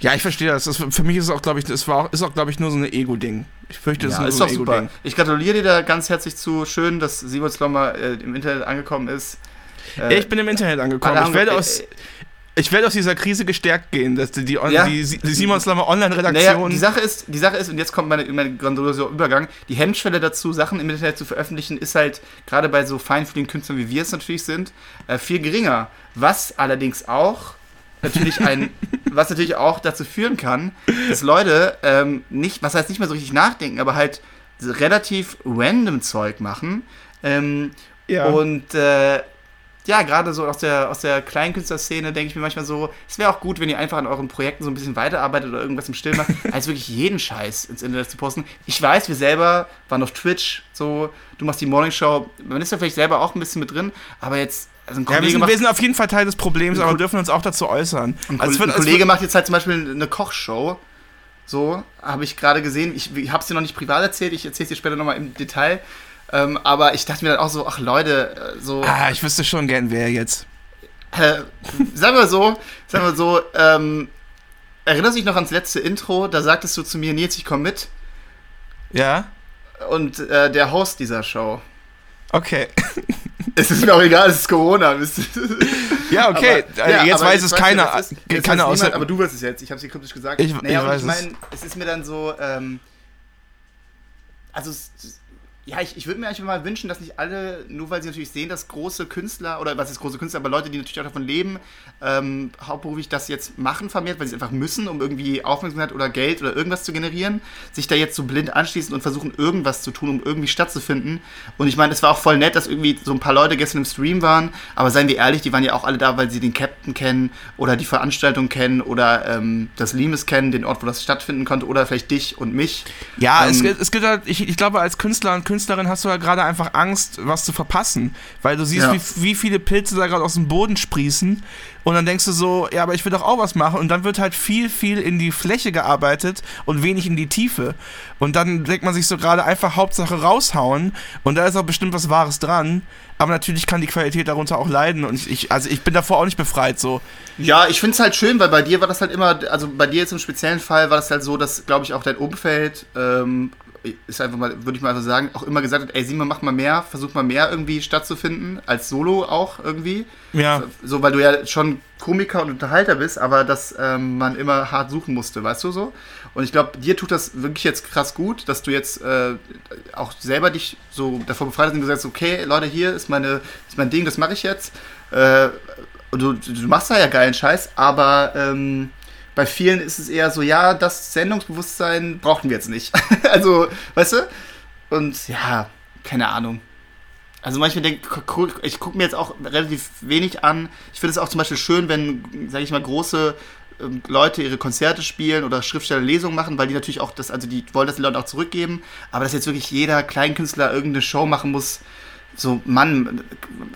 Ja, ich verstehe das. das. Für mich ist es auch, glaube ich, das war auch, ist auch, glaube ich, nur so ein Ego-Ding. Ich fürchte, das Ja, ist ist so ein. Ego-Ding. Ich gratuliere dir da ganz herzlich zu. Schön, dass Simon Slommer äh, im Internet angekommen ist. Äh, ich bin im Internet angekommen. alle Ich werde, äh, aus, äh, ich werde aus dieser Krise gestärkt gehen, dass die, die, Ja. die, die Simon Slammer Naja, Online-Redaktion. die Sache ist, die Sache ist, und jetzt kommt meine, mein grandioser Übergang, die Hemmschwelle dazu, Sachen im Internet zu veröffentlichen, ist halt gerade bei so feinfühligen Künstlern, wie wir es natürlich sind, äh, viel geringer. Was allerdings auch natürlich ein, was natürlich auch dazu führen kann, dass Leute ähm, nicht, was heißt nicht mehr so richtig nachdenken, aber halt relativ random Zeug machen. Ähm, ja. und äh, ja, gerade so aus der, aus der Kleinkünstlerszene denke ich mir manchmal so, es wäre auch gut, wenn ihr einfach an euren Projekten so ein bisschen weiterarbeitet oder irgendwas im Still macht, als wirklich jeden Scheiß ins Internet zu posten. Ich weiß, wir selber waren auf Twitch, so, du machst die Morningshow, man ist ja vielleicht selber auch ein bisschen mit drin, aber jetzt, also ein ja, wir, sind, wir sind auf jeden Fall Teil des Problems, aber dürfen uns auch dazu äußern. ein, Also wird- ein Kollege macht jetzt halt zum Beispiel eine Kochshow, so, habe ich gerade gesehen, ich, ich habe es dir noch nicht privat erzählt, ich erzähle es dir später nochmal im Detail, ähm, aber ich dachte mir dann auch so, ach Leute, äh, so... Ah, ich wüsste schon gern, wer jetzt. Äh, sagen wir so, sagen wir so, ähm, erinnerst du dich noch ans letzte Intro? Da sagtest du zu mir, Nils, ich komm mit. Ja? Und äh, der Host dieser Show. Okay. Es ist mir auch egal, es ist Corona. Ja, okay. Aber- äh, ja, jetzt weiß es weißt keiner. keiner außer. niemand, aber du wirst es jetzt. Ich habe es dir kryptisch gesagt. Ich- ich naja, ich es. meine, es ist mir dann so, ähm, also es, Ja, ich, ich würde mir einfach mal wünschen, dass nicht alle, nur weil sie natürlich sehen, dass große Künstler, oder was ist große Künstler, aber Leute, die natürlich auch davon leben, ähm, hauptberuflich das jetzt machen vermehrt, weil sie es einfach müssen, um irgendwie Aufmerksamkeit oder Geld oder irgendwas zu generieren, sich da jetzt so blind anschließen und versuchen, irgendwas zu tun, um irgendwie stattzufinden. Und ich meine, es war auch voll nett, dass irgendwie so ein paar Leute gestern im Stream waren, aber seien wir ehrlich, die waren ja auch alle da, weil sie den Captain kennen oder die Veranstaltung kennen oder ähm, das Limes kennen, den Ort, wo das stattfinden konnte, oder vielleicht dich und mich. Ja, Ähm, es, es gibt halt, ich, ich glaube, als Künstler und Künstlerin hast du ja gerade einfach Angst, was zu verpassen. Weil du siehst, Ja. wie, wie viele Pilze da gerade aus dem Boden sprießen. Und dann denkst du so, ja, aber ich will doch auch was machen. Und dann wird halt viel, viel in die Fläche gearbeitet und wenig in die Tiefe. Und dann denkt man sich so gerade einfach Hauptsache raushauen. Und da ist auch bestimmt was Wahres dran. Aber natürlich kann die Qualität darunter auch leiden. Und ich, also ich bin davor auch nicht befreit so. Ja, ich finde es halt schön, weil bei dir war das halt immer, also bei dir jetzt im speziellen Fall war das halt so, dass, glaube ich, auch dein Umfeld, ähm, ist einfach mal, würde ich mal so sagen, auch immer gesagt hat, ey Simon, mach mal mehr, versuch mal mehr irgendwie stattzufinden, als Solo auch irgendwie. Ja. So, weil du ja schon Komiker und Unterhalter bist, aber dass ähm, man immer hart suchen musste, weißt du so? Und ich glaube, dir tut das wirklich jetzt krass gut, dass du jetzt äh, auch selber dich so davor befreit hast und gesagt hast, okay, Leute, hier ist meine, ist mein Ding, das mache ich jetzt. Äh, du, du machst da ja geilen Scheiß, aber ähm, bei vielen ist es eher so, ja, das Sendungsbewusstsein brauchten wir jetzt nicht. also, weißt du? Und ja, keine Ahnung. Also manchmal denke ich, gucke mir jetzt auch relativ wenig an. Ich finde es auch zum Beispiel schön, wenn, sage ich mal, große ähm, Leute ihre Konzerte spielen oder Schriftsteller Lesungen machen, weil die natürlich auch das, also die wollen das den Leuten auch zurückgeben, aber dass jetzt wirklich jeder Kleinkünstler irgendeine Show machen muss, so, Mann,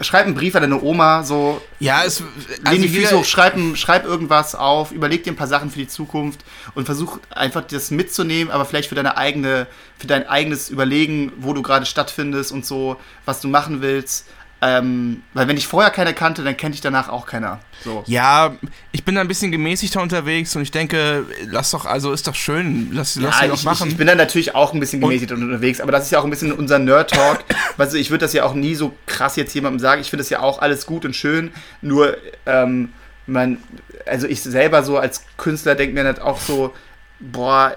schreib einen Brief an deine Oma, so, Ja, es. lehn die Füße hoch, schreib, schreib irgendwas auf, überleg dir ein paar Sachen für die Zukunft und versuch einfach das mitzunehmen, aber vielleicht für deine eigene, für dein eigenes Überlegen, wo du gerade stattfindest und so, was du machen willst. Ähm, weil wenn ich vorher keiner kannte, dann kennt ich danach auch keiner. So. Ja, ich bin da ein bisschen gemäßigter unterwegs und ich denke, lass doch, also ist doch schön, lass, lass Ja, sie doch ich, machen. ich, ich bin da natürlich auch ein bisschen gemäßigt unterwegs, aber das ist ja auch ein bisschen unser Nerd-Talk. du, ich würde das ja auch nie so krass jetzt jemandem sagen. Ich finde das ja auch alles gut und schön, nur, ähm, man, also ich selber so als Künstler denke mir halt auch so, boah,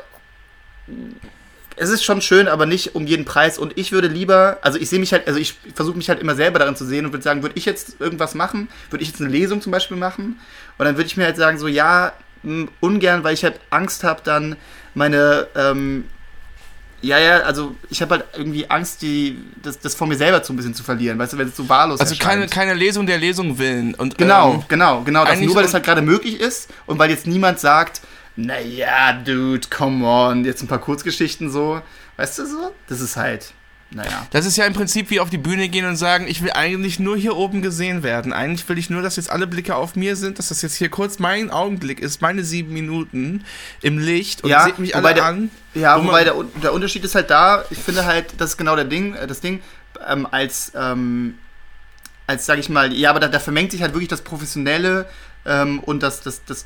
es ist schon schön, aber nicht um jeden Preis. Und ich würde lieber, also ich sehe mich halt, also ich versuche mich halt immer selber darin zu sehen und würde sagen, würde ich jetzt irgendwas machen, würde ich jetzt eine Lesung zum Beispiel machen, und dann würde ich mir halt sagen, so ja, ungern, weil ich halt Angst habe, dann meine, ähm, ja, ja, also ich habe halt irgendwie Angst, die, das, das von mir selber so ein bisschen zu verlieren, weißt du, wenn es so wahllos also keine, erscheint. keine Lesung der Lesung willen. Und, Genau, ähm, genau, genau. Das nur weil es halt gerade möglich ist und weil jetzt niemand sagt, naja, dude, come on, jetzt ein paar Kurzgeschichten so. Weißt du so? Das ist halt, naja. Das ist ja im Prinzip wie auf die Bühne gehen und sagen, ich will eigentlich nur hier oben gesehen werden. Eigentlich will ich nur, dass jetzt alle Blicke auf mir sind, dass das jetzt hier kurz mein Augenblick ist, meine sieben Minuten im Licht und Ja, seht mich alle der- an. Ja, Wo wobei der, der Unterschied ist halt da, ich finde halt, das ist genau der Ding, äh, das Ding, ähm, als, ähm, als sag ich mal, ja, aber da, da vermengt sich halt wirklich das Professionelle ähm, und das, das, das,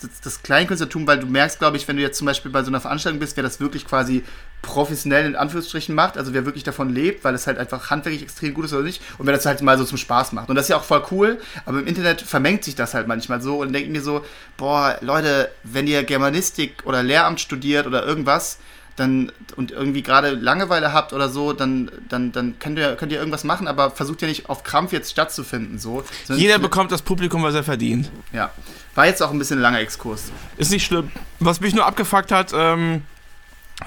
das, das Kleinkünstlertum, weil du merkst, glaube ich, wenn du jetzt zum Beispiel bei so einer Veranstaltung bist, wer das wirklich quasi professionell in Anführungsstrichen macht, also wer wirklich davon lebt, weil es halt einfach handwerklich extrem gut ist oder nicht, und wer das halt mal so zum Spaß macht. Und das ist ja auch voll cool, aber im Internet vermengt sich das halt manchmal so und denke mir so, boah, Leute, wenn ihr Germanistik oder Lehramt studiert oder irgendwas, dann und irgendwie gerade Langeweile habt oder so, dann, dann, dann könnt ihr, könnt ihr irgendwas machen, aber versucht ja nicht auf Krampf jetzt stattzufinden. So. Jeder bekommt das Publikum, was er verdient. Ja. War jetzt auch ein bisschen ein langer Exkurs. Ist nicht schlimm. Was mich nur abgefuckt hat, ähm,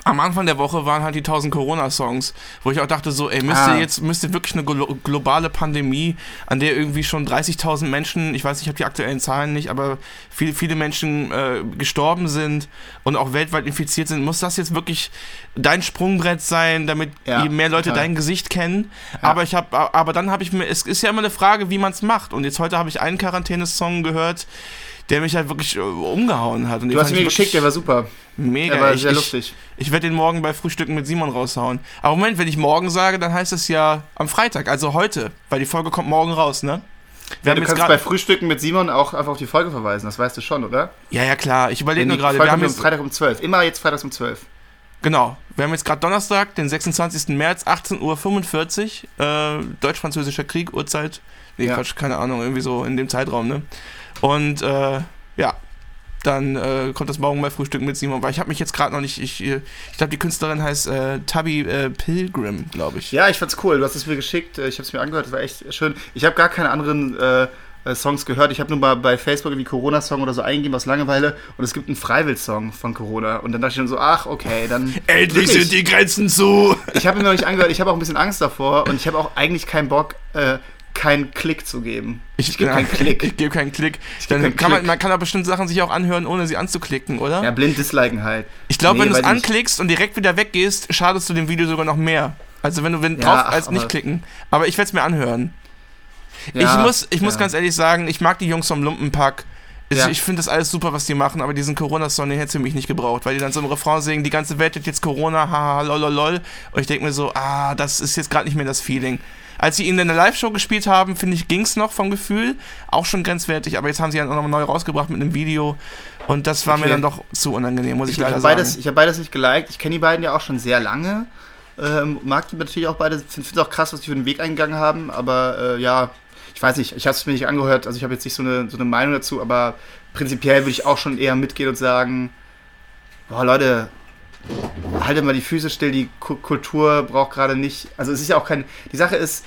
am Anfang der Woche waren halt die 1000 Corona-Songs, wo ich auch dachte so, ey, müsst Ah. jetzt, müsst ihr wirklich eine glo globale Pandemie, an der irgendwie schon 30.000 Menschen, ich weiß nicht, ich habe die aktuellen Zahlen nicht, aber viel, viele Menschen äh, gestorben sind und auch weltweit infiziert sind, muss das jetzt wirklich dein Sprungbrett sein, damit Ja, mehr Leute total. dein Gesicht kennen? Ja. Aber ich habe, aber dann habe ich mir, es ist ja immer eine Frage, wie man es macht. Und jetzt heute habe ich einen Quarantänesong gehört, der mich halt wirklich äh, umgehauen hat. Und Du hast fand mir ich geschickt, der war super. Mega. Der war ich, sehr ich, lustig. ich werde den morgen bei Frühstücken mit Simon raushauen. Aber Moment, wenn ich morgen sage, dann heißt es ja am Freitag, also heute, weil die Folge kommt morgen raus, ne? Ja, du kannst bei Frühstücken mit Simon auch einfach auf die Folge verweisen, das weißt du schon, oder? ja, ja, klar. Ich überlege nur gerade. Wir haben jetzt, Freitag um 12. Immer jetzt freitags um 12. genau. Wir haben jetzt gerade Donnerstag, den 26. März, 18.45 Uhr. Äh, Deutsch-Französischer Krieg, Uhrzeit. Nee, Ja. Quatsch, keine Ahnung, irgendwie so in dem Zeitraum, ne? Und äh, ja. dann äh, kommt das morgen bei Frühstück mit Simon, weil ich habe mich jetzt gerade noch nicht, ich, äh, ich glaube die Künstlerin heißt äh, Tubby äh, Pilgrim, glaube ich. Ja, ich fand's cool. Du hast es mir geschickt. Ich habe es mir angehört. Das war echt schön. Ich habe gar keine anderen äh, äh, Songs gehört. Ich habe nur mal bei Facebook irgendwie Corona-Song oder so eingegeben aus Langeweile und es gibt einen Freiwill-Song von Corona. Und dann dachte ich dann so, ach, okay, dann. Endlich sind die Grenzen zu! Ich habe ihn noch nicht angehört. Ich habe auch ein bisschen Angst davor und ich habe auch eigentlich keinen Bock, äh, keinen Klick zu geben. Ich, gebe keinen Klick. Ich gebe keinen Klick. Dann keinen kann man, Klick. man kann auch bestimmt Sachen sich auch anhören, ohne sie anzuklicken, oder? Ja, blind disliken halt. Ich glaube, Nee, wenn du es anklickst und direkt wieder weggehst, schadest du dem Video sogar noch mehr. Also wenn du wenn Ja, drauf ach, als nicht klicken. Aber ich werde es mir anhören. ich Ja, muss, ich muss ja. ganz ehrlich sagen, ich mag die Jungs vom Lumpenpack. Ich, Ja. ich finde das alles super, was die machen, aber diesen Corona-Song, den hätte für mich nicht gebraucht, weil die dann so im Refrain singen, die ganze Welt hat jetzt Corona, haha, lololol. Und ich denke mir so, ah, das ist jetzt gerade nicht mehr das Feeling. Als sie ihn in der Live-Show gespielt haben, finde ich, ging es noch vom Gefühl, auch schon grenzwertig, aber jetzt haben sie ihn auch noch neu rausgebracht mit einem Video und das war mir Okay. dann doch zu unangenehm, muss ich, Ich, leider habe sagen. beides, ich habe beides nicht geliked. Ich kenne die beiden ja auch schon sehr lange. Ähm, mag die natürlich auch beide. Finde es auch krass, was die für einen Weg eingegangen haben. Aber äh, ja, ich weiß nicht. Ich habe es mir nicht angehört. Also ich habe jetzt nicht so eine, so eine Meinung dazu. Aber prinzipiell würde ich auch schon eher mitgehen und sagen, boah Leute, haltet mal die Füße still. Die Ku- Kultur braucht gerade nicht. Also es ist ja auch kein. Die Sache ist.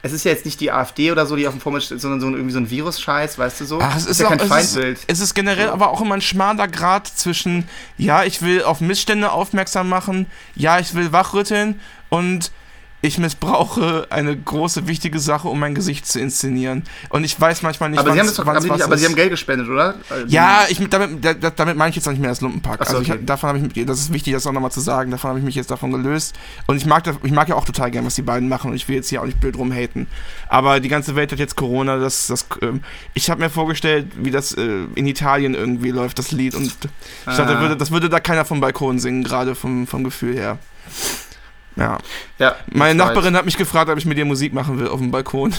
Es ist ja jetzt nicht die AfD oder so, die auf dem Vorbild steht, sondern so ein, irgendwie so ein Virus-Scheiß, weißt du so? Ach, es ist, ja auch, kein es, ist, Feindbild. es ist generell aber auch immer ein schmaler Grad zwischen, ja, ich will auf Missstände aufmerksam machen, ja, ich will wachrütteln und ich missbrauche eine große, wichtige Sache, um mein Gesicht zu inszenieren. Und ich weiß manchmal nicht, aber sie haben, das doch, aber, sie, was aber sie haben Geld gespendet, oder? Ja, ich, damit, da- da- damit meine ich jetzt auch nicht mehr das Lumpenpack. So, also ich, okay. davon habe ich, das ist wichtig, das auch nochmal zu sagen, davon habe ich mich jetzt davon gelöst. Und ich mag, das, ich mag ja auch total gern, was die beiden machen und ich will jetzt hier auch nicht blöd rumhaten. Aber die ganze Welt hat jetzt Corona, das, das, ähm, ich habe mir vorgestellt, wie das äh, in Italien irgendwie läuft, das Lied. Und ich dachte, Ah. würde, das würde da keiner vom Balkon singen, gerade vom, vom Gefühl her. Ja. Ja, Meine ich weiß. Nachbarin hat mich gefragt, ob ich mit ihr Musik machen will auf dem Balkon.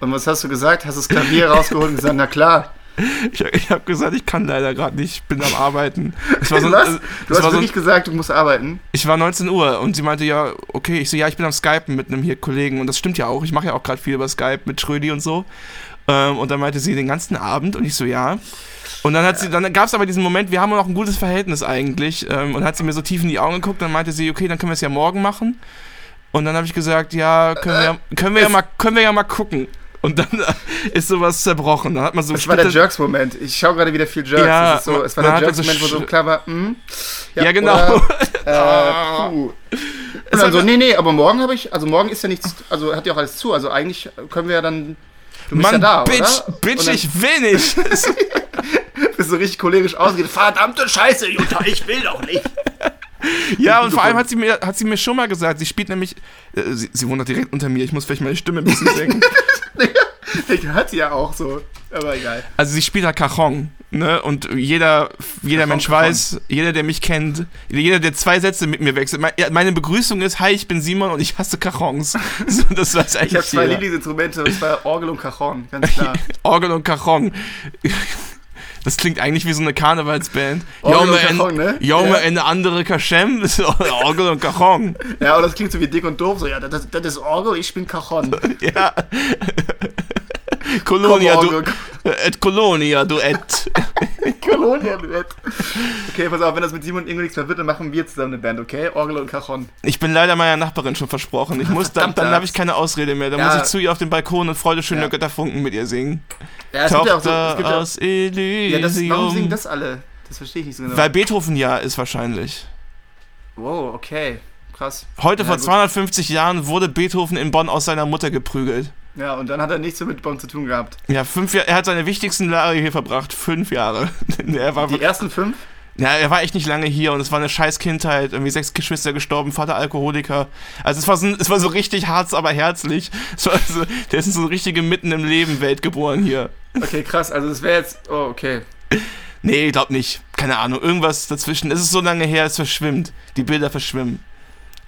Und was hast du gesagt? Hast du das Klavier rausgeholt und gesagt, na klar. Ich, ich habe gesagt, ich kann leider gerade nicht, ich bin am Arbeiten. So, Was? äh, Du hast war so, wirklich gesagt, du musst arbeiten. Ich war 19 Uhr und sie meinte ja, okay, ich so, ja, ich bin am Skypen mit einem hier Kollegen und das stimmt ja auch. Ich mache ja auch gerade viel über Skype mit Schrödi und so. Ähm, und dann meinte sie den ganzen Abend und ich so, ja. Und dann hat sie, dann gab es aber diesen Moment, wir haben noch ein gutes Verhältnis eigentlich. Ähm, und hat sie mir so tief in die Augen geguckt, dann meinte sie, okay, dann können wir es ja morgen machen. Und dann habe ich gesagt, ja, können wir, ja- können wir ja mal, können wir ja mal gucken. Und dann ist sowas zerbrochen. Dann hat man so Das war der Jerks-Moment. Ich schaue gerade wieder viel Jerks. Ja, ist so, es war der Jerks-Moment, wo so klar war, hm, Ja, genau. Oder, äh, puh. Und dann so, nee, nee, aber morgen habe ich, also morgen ist ja nichts, also hat ja auch alles zu, also eigentlich können wir ja dann, du bist Mann, ja da, Bitch, oder? Bitch, dann ich will nicht. bist du richtig cholerisch ausgeht, verdammte Scheiße, Jutta, ich will doch nicht. Ja, und vor allem hat sie mir, hat sie mir schon mal gesagt, sie spielt nämlich, äh, sie, sie wohnt doch direkt unter mir, ich muss vielleicht meine Stimme ein bisschen senken. hat sie ja auch so, aber egal. Also sie spielt da Cajon, ne? Und jeder, jeder Cajon, Mensch Cajon. weiß, jeder, der mich kennt, jeder, der zwei Sätze mit mir wechselt, meine Begrüßung ist, hi, ich bin Simon und ich hasse Cajons. So, das weiß Ich eigentlich habe zwei. Lieblingsinstrumente, und zwar Orgel und Cajon, ganz klar. Orgel und Cajon. Das klingt eigentlich wie so eine Karnevalsband. Orgel und Jaume Cajon, ne? Jaume Ja. eine andere ist Orgel und Cajon. Ja, aber das klingt so wie dick und doof, so, ja, das, das ist Orgel, ich bin Cajon. Ja. Colonia, du, et Colonia, du et. Kolonia, Duett. Okay, pass auf, wenn das mit Simon und Ingo nichts mehr wird, dann machen wir zusammen eine Band, okay? Orgel und Cajon. Ich bin leider meiner Nachbarin schon versprochen. Ich muss, dann, dann habe ich keine Ausrede mehr. Dann Ja. muss ich zu ihr auf den Balkon und Freude schöne Ja. Götterfunken mit ihr singen. Ja, es gibt ja auch so, es Tochter gibt ja, aus Elysium. ja das, warum singen das alle? Das verstehe ich nicht so genau. Weil Beethoven ja ist wahrscheinlich. wow, okay, krass. Heute Ja, vor gut. 250 Jahren wurde Beethoven in Bonn aus seiner Mutter geprügelt. Ja, und dann hat er nichts mehr mit Bonn zu tun gehabt. Ja, fünf Jahre, er hat seine wichtigsten Jahre hier verbracht. Fünf Jahre. er, war, Die ersten fünf? ja, er war echt nicht lange hier und es war eine scheiß Kindheit. Irgendwie sechs Geschwister gestorben, Vater Alkoholiker. Also es war so, es war so richtig hart, aber herzlich. Es war so, der ist in so eine richtige mitten im Leben Welt geboren hier. Okay, krass, also das wäre jetzt, oh, okay. Nee, glaub nicht. Keine Ahnung. Irgendwas dazwischen. Es ist so lange her, es verschwimmt. Die Bilder verschwimmen.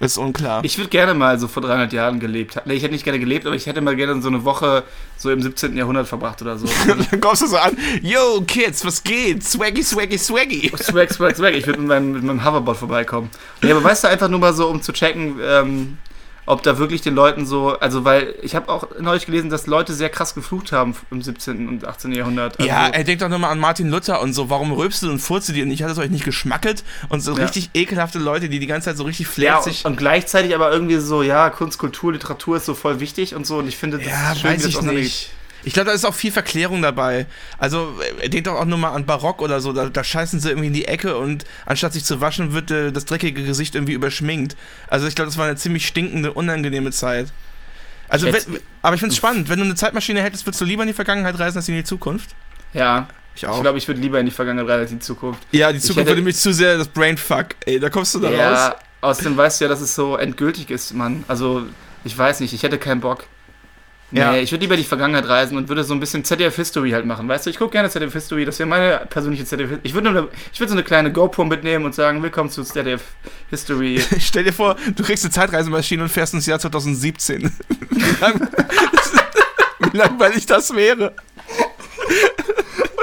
Ist unklar. Ich würde gerne mal so vor 300 Jahren gelebt. Nee, ich hätte nicht gerne gelebt, aber ich hätte mal gerne so eine Woche so im 17. Jahrhundert verbracht oder so. dann kommst du so an. Yo, Kids, was geht? Swaggy, swaggy, swaggy. Swag, swag, swag. Ich würde mit meinem, mit meinem Hoverboard vorbeikommen. Nee, aber weißt du, einfach nur mal so, um zu checken, ähm, ob da wirklich den Leuten so, also weil ich habe auch neulich gelesen, dass Leute sehr krass geflucht haben im 17. und 18. Jahrhundert. Also, ja, er denkt doch nochmal an Martin Luther und so, warum rülpst du und furzt du dir nicht? Hat es euch nicht geschmackelt? Und so Ja. richtig ekelhafte Leute, die die ganze Zeit so richtig ja, flärzig... und, und gleichzeitig aber irgendwie so, ja, Kunst, Kultur, Literatur ist so voll wichtig und so und ich finde das Ja, ist schön, weiß ich nicht. Ich glaube, da ist auch viel Verklärung dabei. Also, äh, denkt doch auch nur mal an Barock oder so. Da, da scheißen sie irgendwie in die Ecke und anstatt sich zu waschen, wird äh, das dreckige Gesicht irgendwie überschminkt. Also, ich glaube, das war eine ziemlich stinkende, unangenehme Zeit. Also, Jetzt- wenn, aber ich finde es spannend. Wenn du eine Zeitmaschine hättest, würdest du lieber in die Vergangenheit reisen als in die Zukunft? Ja, Ich ich glaube, ich würde lieber in die Vergangenheit rein als in die Zukunft. ja, die Zukunft hätte- würde mich zu sehr das Brainfuck. Ey, da kommst du da raus. Ja, außerdem weißt du ja, dass es so endgültig ist, Mann. Also, ich weiß nicht, ich hätte keinen Bock. Nee, Ja. ich würde lieber die Vergangenheit reisen und würde so ein bisschen ZDF History halt machen. Weißt du, ich gucke gerne ZDF History, das wäre meine persönliche ZDF Ich würde ich würde so eine kleine GoPro mitnehmen und sagen, willkommen zu ZDF History. Stell dir vor, du kriegst eine Zeitreisemaschine und fährst ins Jahr 2017. Wie, lang, wie langweilig das wäre.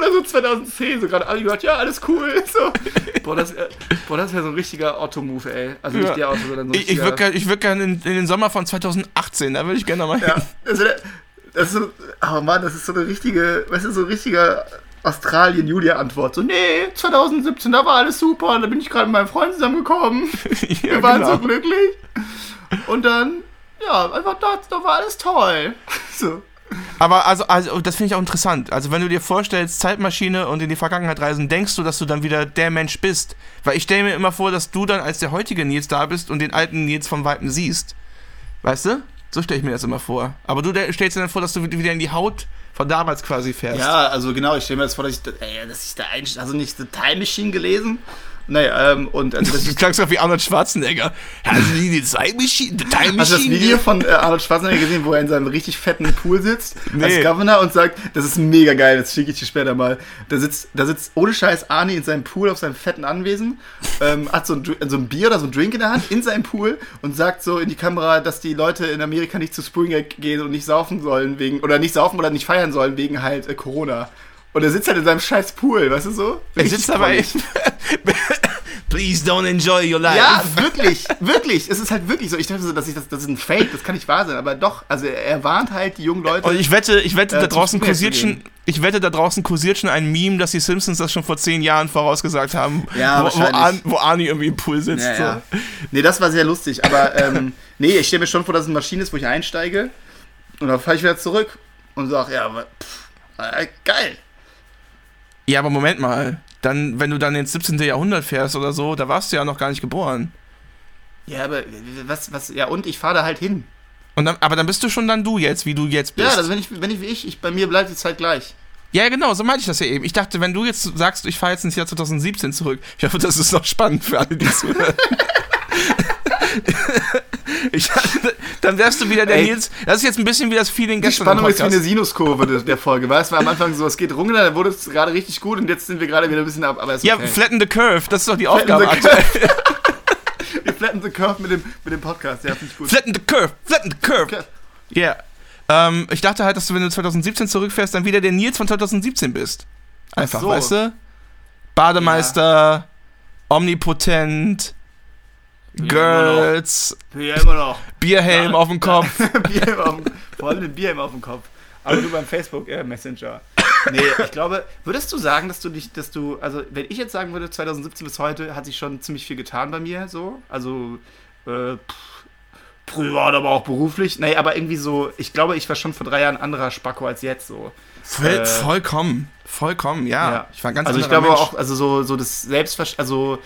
Oder so 2010, so gerade alle gehört, ja, alles cool. So. Boah, das, äh, boah, das wäre so ein richtiger Otto-Move, ey. Also nicht Ja. der Otto, sondern so ein Ich, ich würde gerne würd gern in, in den Sommer von 2018, da würde ich gerne mal hin. Ja, also das ist so, oh Mann, das ist so eine richtige, weißt du, so ein richtiger Australien-Julia-Antwort. So, nee, 2017, da war alles super, da bin ich gerade mit meinem Freund zusammengekommen. Ja, Wir waren genau. so glücklich. Und dann, ja, einfach da, da war alles toll. So. Aber also, also das finde ich auch interessant. Also wenn du dir vorstellst, Zeitmaschine und in die Vergangenheit reisen, denkst du, dass du dann wieder der Mensch bist? Weil ich stelle mir immer vor, dass du dann als der heutige Nils da bist und den alten Nils vom Weitem siehst. Weißt du? So stelle ich mir das immer vor. Aber du stellst dir dann vor, dass du wieder in die Haut von damals quasi fährst. Ja, also genau, ich stelle mir das vor, dass ich, ey, dass ich da ein, also nicht The Time Machine gelesen. Nee, ähm, und also das Du klangst doch wie Arnold Schwarzenegger. Hast du die Time Machine? The Time Hast du das? Video von äh, Arnold Schwarzenegger gesehen, wo er in seinem richtig fetten Pool sitzt Nee. als Governor und sagt, das ist mega geil, das schicke ich dir später mal. Da sitzt, da sitzt ohne Scheiß Arnie in seinem Pool auf seinem fetten Anwesen, ähm, hat so ein, so ein Bier oder so ein Drink in der Hand in seinem Pool und sagt so in die Kamera, dass die Leute in Amerika nicht zu Springer gehen und nicht saufen sollen wegen, oder nicht saufen oder nicht feiern sollen wegen halt äh, Corona. Und er sitzt halt in seinem scheiß Pool, weißt du so? Er sitzt dabei. Please don't enjoy your life. Ja, wirklich, wirklich. Es ist halt wirklich so. Ich dachte so, dass ich das, das ist ein Fake, das kann nicht wahr sein, aber doch, also er, warnt halt die jungen Leute. Und ich wette, ich wette, Äh, da draußen kursiert schon, ich wette, da draußen kursiert schon ein Meme, dass die Simpsons das schon vor zehn Jahren vorausgesagt haben. Ja, wo, wo. Ar wo Arnie irgendwie im Pool sitzt. ja, so. ja. Nee, das war sehr lustig, aber ähm, nee, ich stelle mir schon vor, dass es eine Maschine ist, wo ich einsteige und dann fahre ich wieder zurück und sage, ja, pff, äh, geil. Ja, aber Moment mal. Dann, wenn du dann ins 17. Jahrhundert fährst oder so, da warst du ja noch gar nicht geboren. Ja, aber was, was, ja, und ich fahre da halt hin. Und dann, aber dann bist du schon dann du jetzt, wie du jetzt bist. Ja, das, wenn, ich, wenn ich wie ich, ich, bei mir bleibt die Zeit gleich. ja, genau, so meinte ich das ja eben. Ich dachte, wenn du jetzt sagst, ich fahre jetzt ins Jahr 2017 zurück, ich hoffe, das ist noch spannend für alle, die zuhören. ich, dann wärst du wieder der Ey. Nils. Das ist jetzt ein bisschen wie das Feeling Die gestern Spannung im ist wie eine. Sinuskurve der, der Folge, weißt du? War am Anfang so, es geht runter, dann wurde es gerade richtig gut und jetzt sind wir gerade wieder ein bisschen ab, aber ist Ja, okay. flatten the curve, das ist doch die Flatten Aufgabe aktuell. Wir flatten the curve mit dem, mit dem Podcast, ja, finde ich gut. Flatten the curve, flatten the curve. Okay. Ja. Ähm, ich dachte halt, dass du, wenn du 2017 zurückfährst, dann wieder der Nils von 2017 bist. Einfach, Ach so. weißt du? Bademeister, omnipotent, Girls, Ja, immer noch. Bierhelm Ja. auf dem Kopf. Bier auf dem, vor allem ein Bier auf dem Kopf. Aber du beim Facebook äh, Messenger. Nee, ich glaube, würdest du sagen, dass du dich, dass du, also wenn ich jetzt sagen würde, 2017 bis heute hat sich schon ziemlich viel getan bei mir, so, also äh, privat, aber auch beruflich. Nee, aber irgendwie so, ich glaube, ich war schon vor drei Jahren ein anderer Spacko als jetzt, so. Voll, Äh, vollkommen. Vollkommen, ja. Ja. Ich war ganz Also ich glaube Mensch. auch, also so, so das Selbstverständnis, also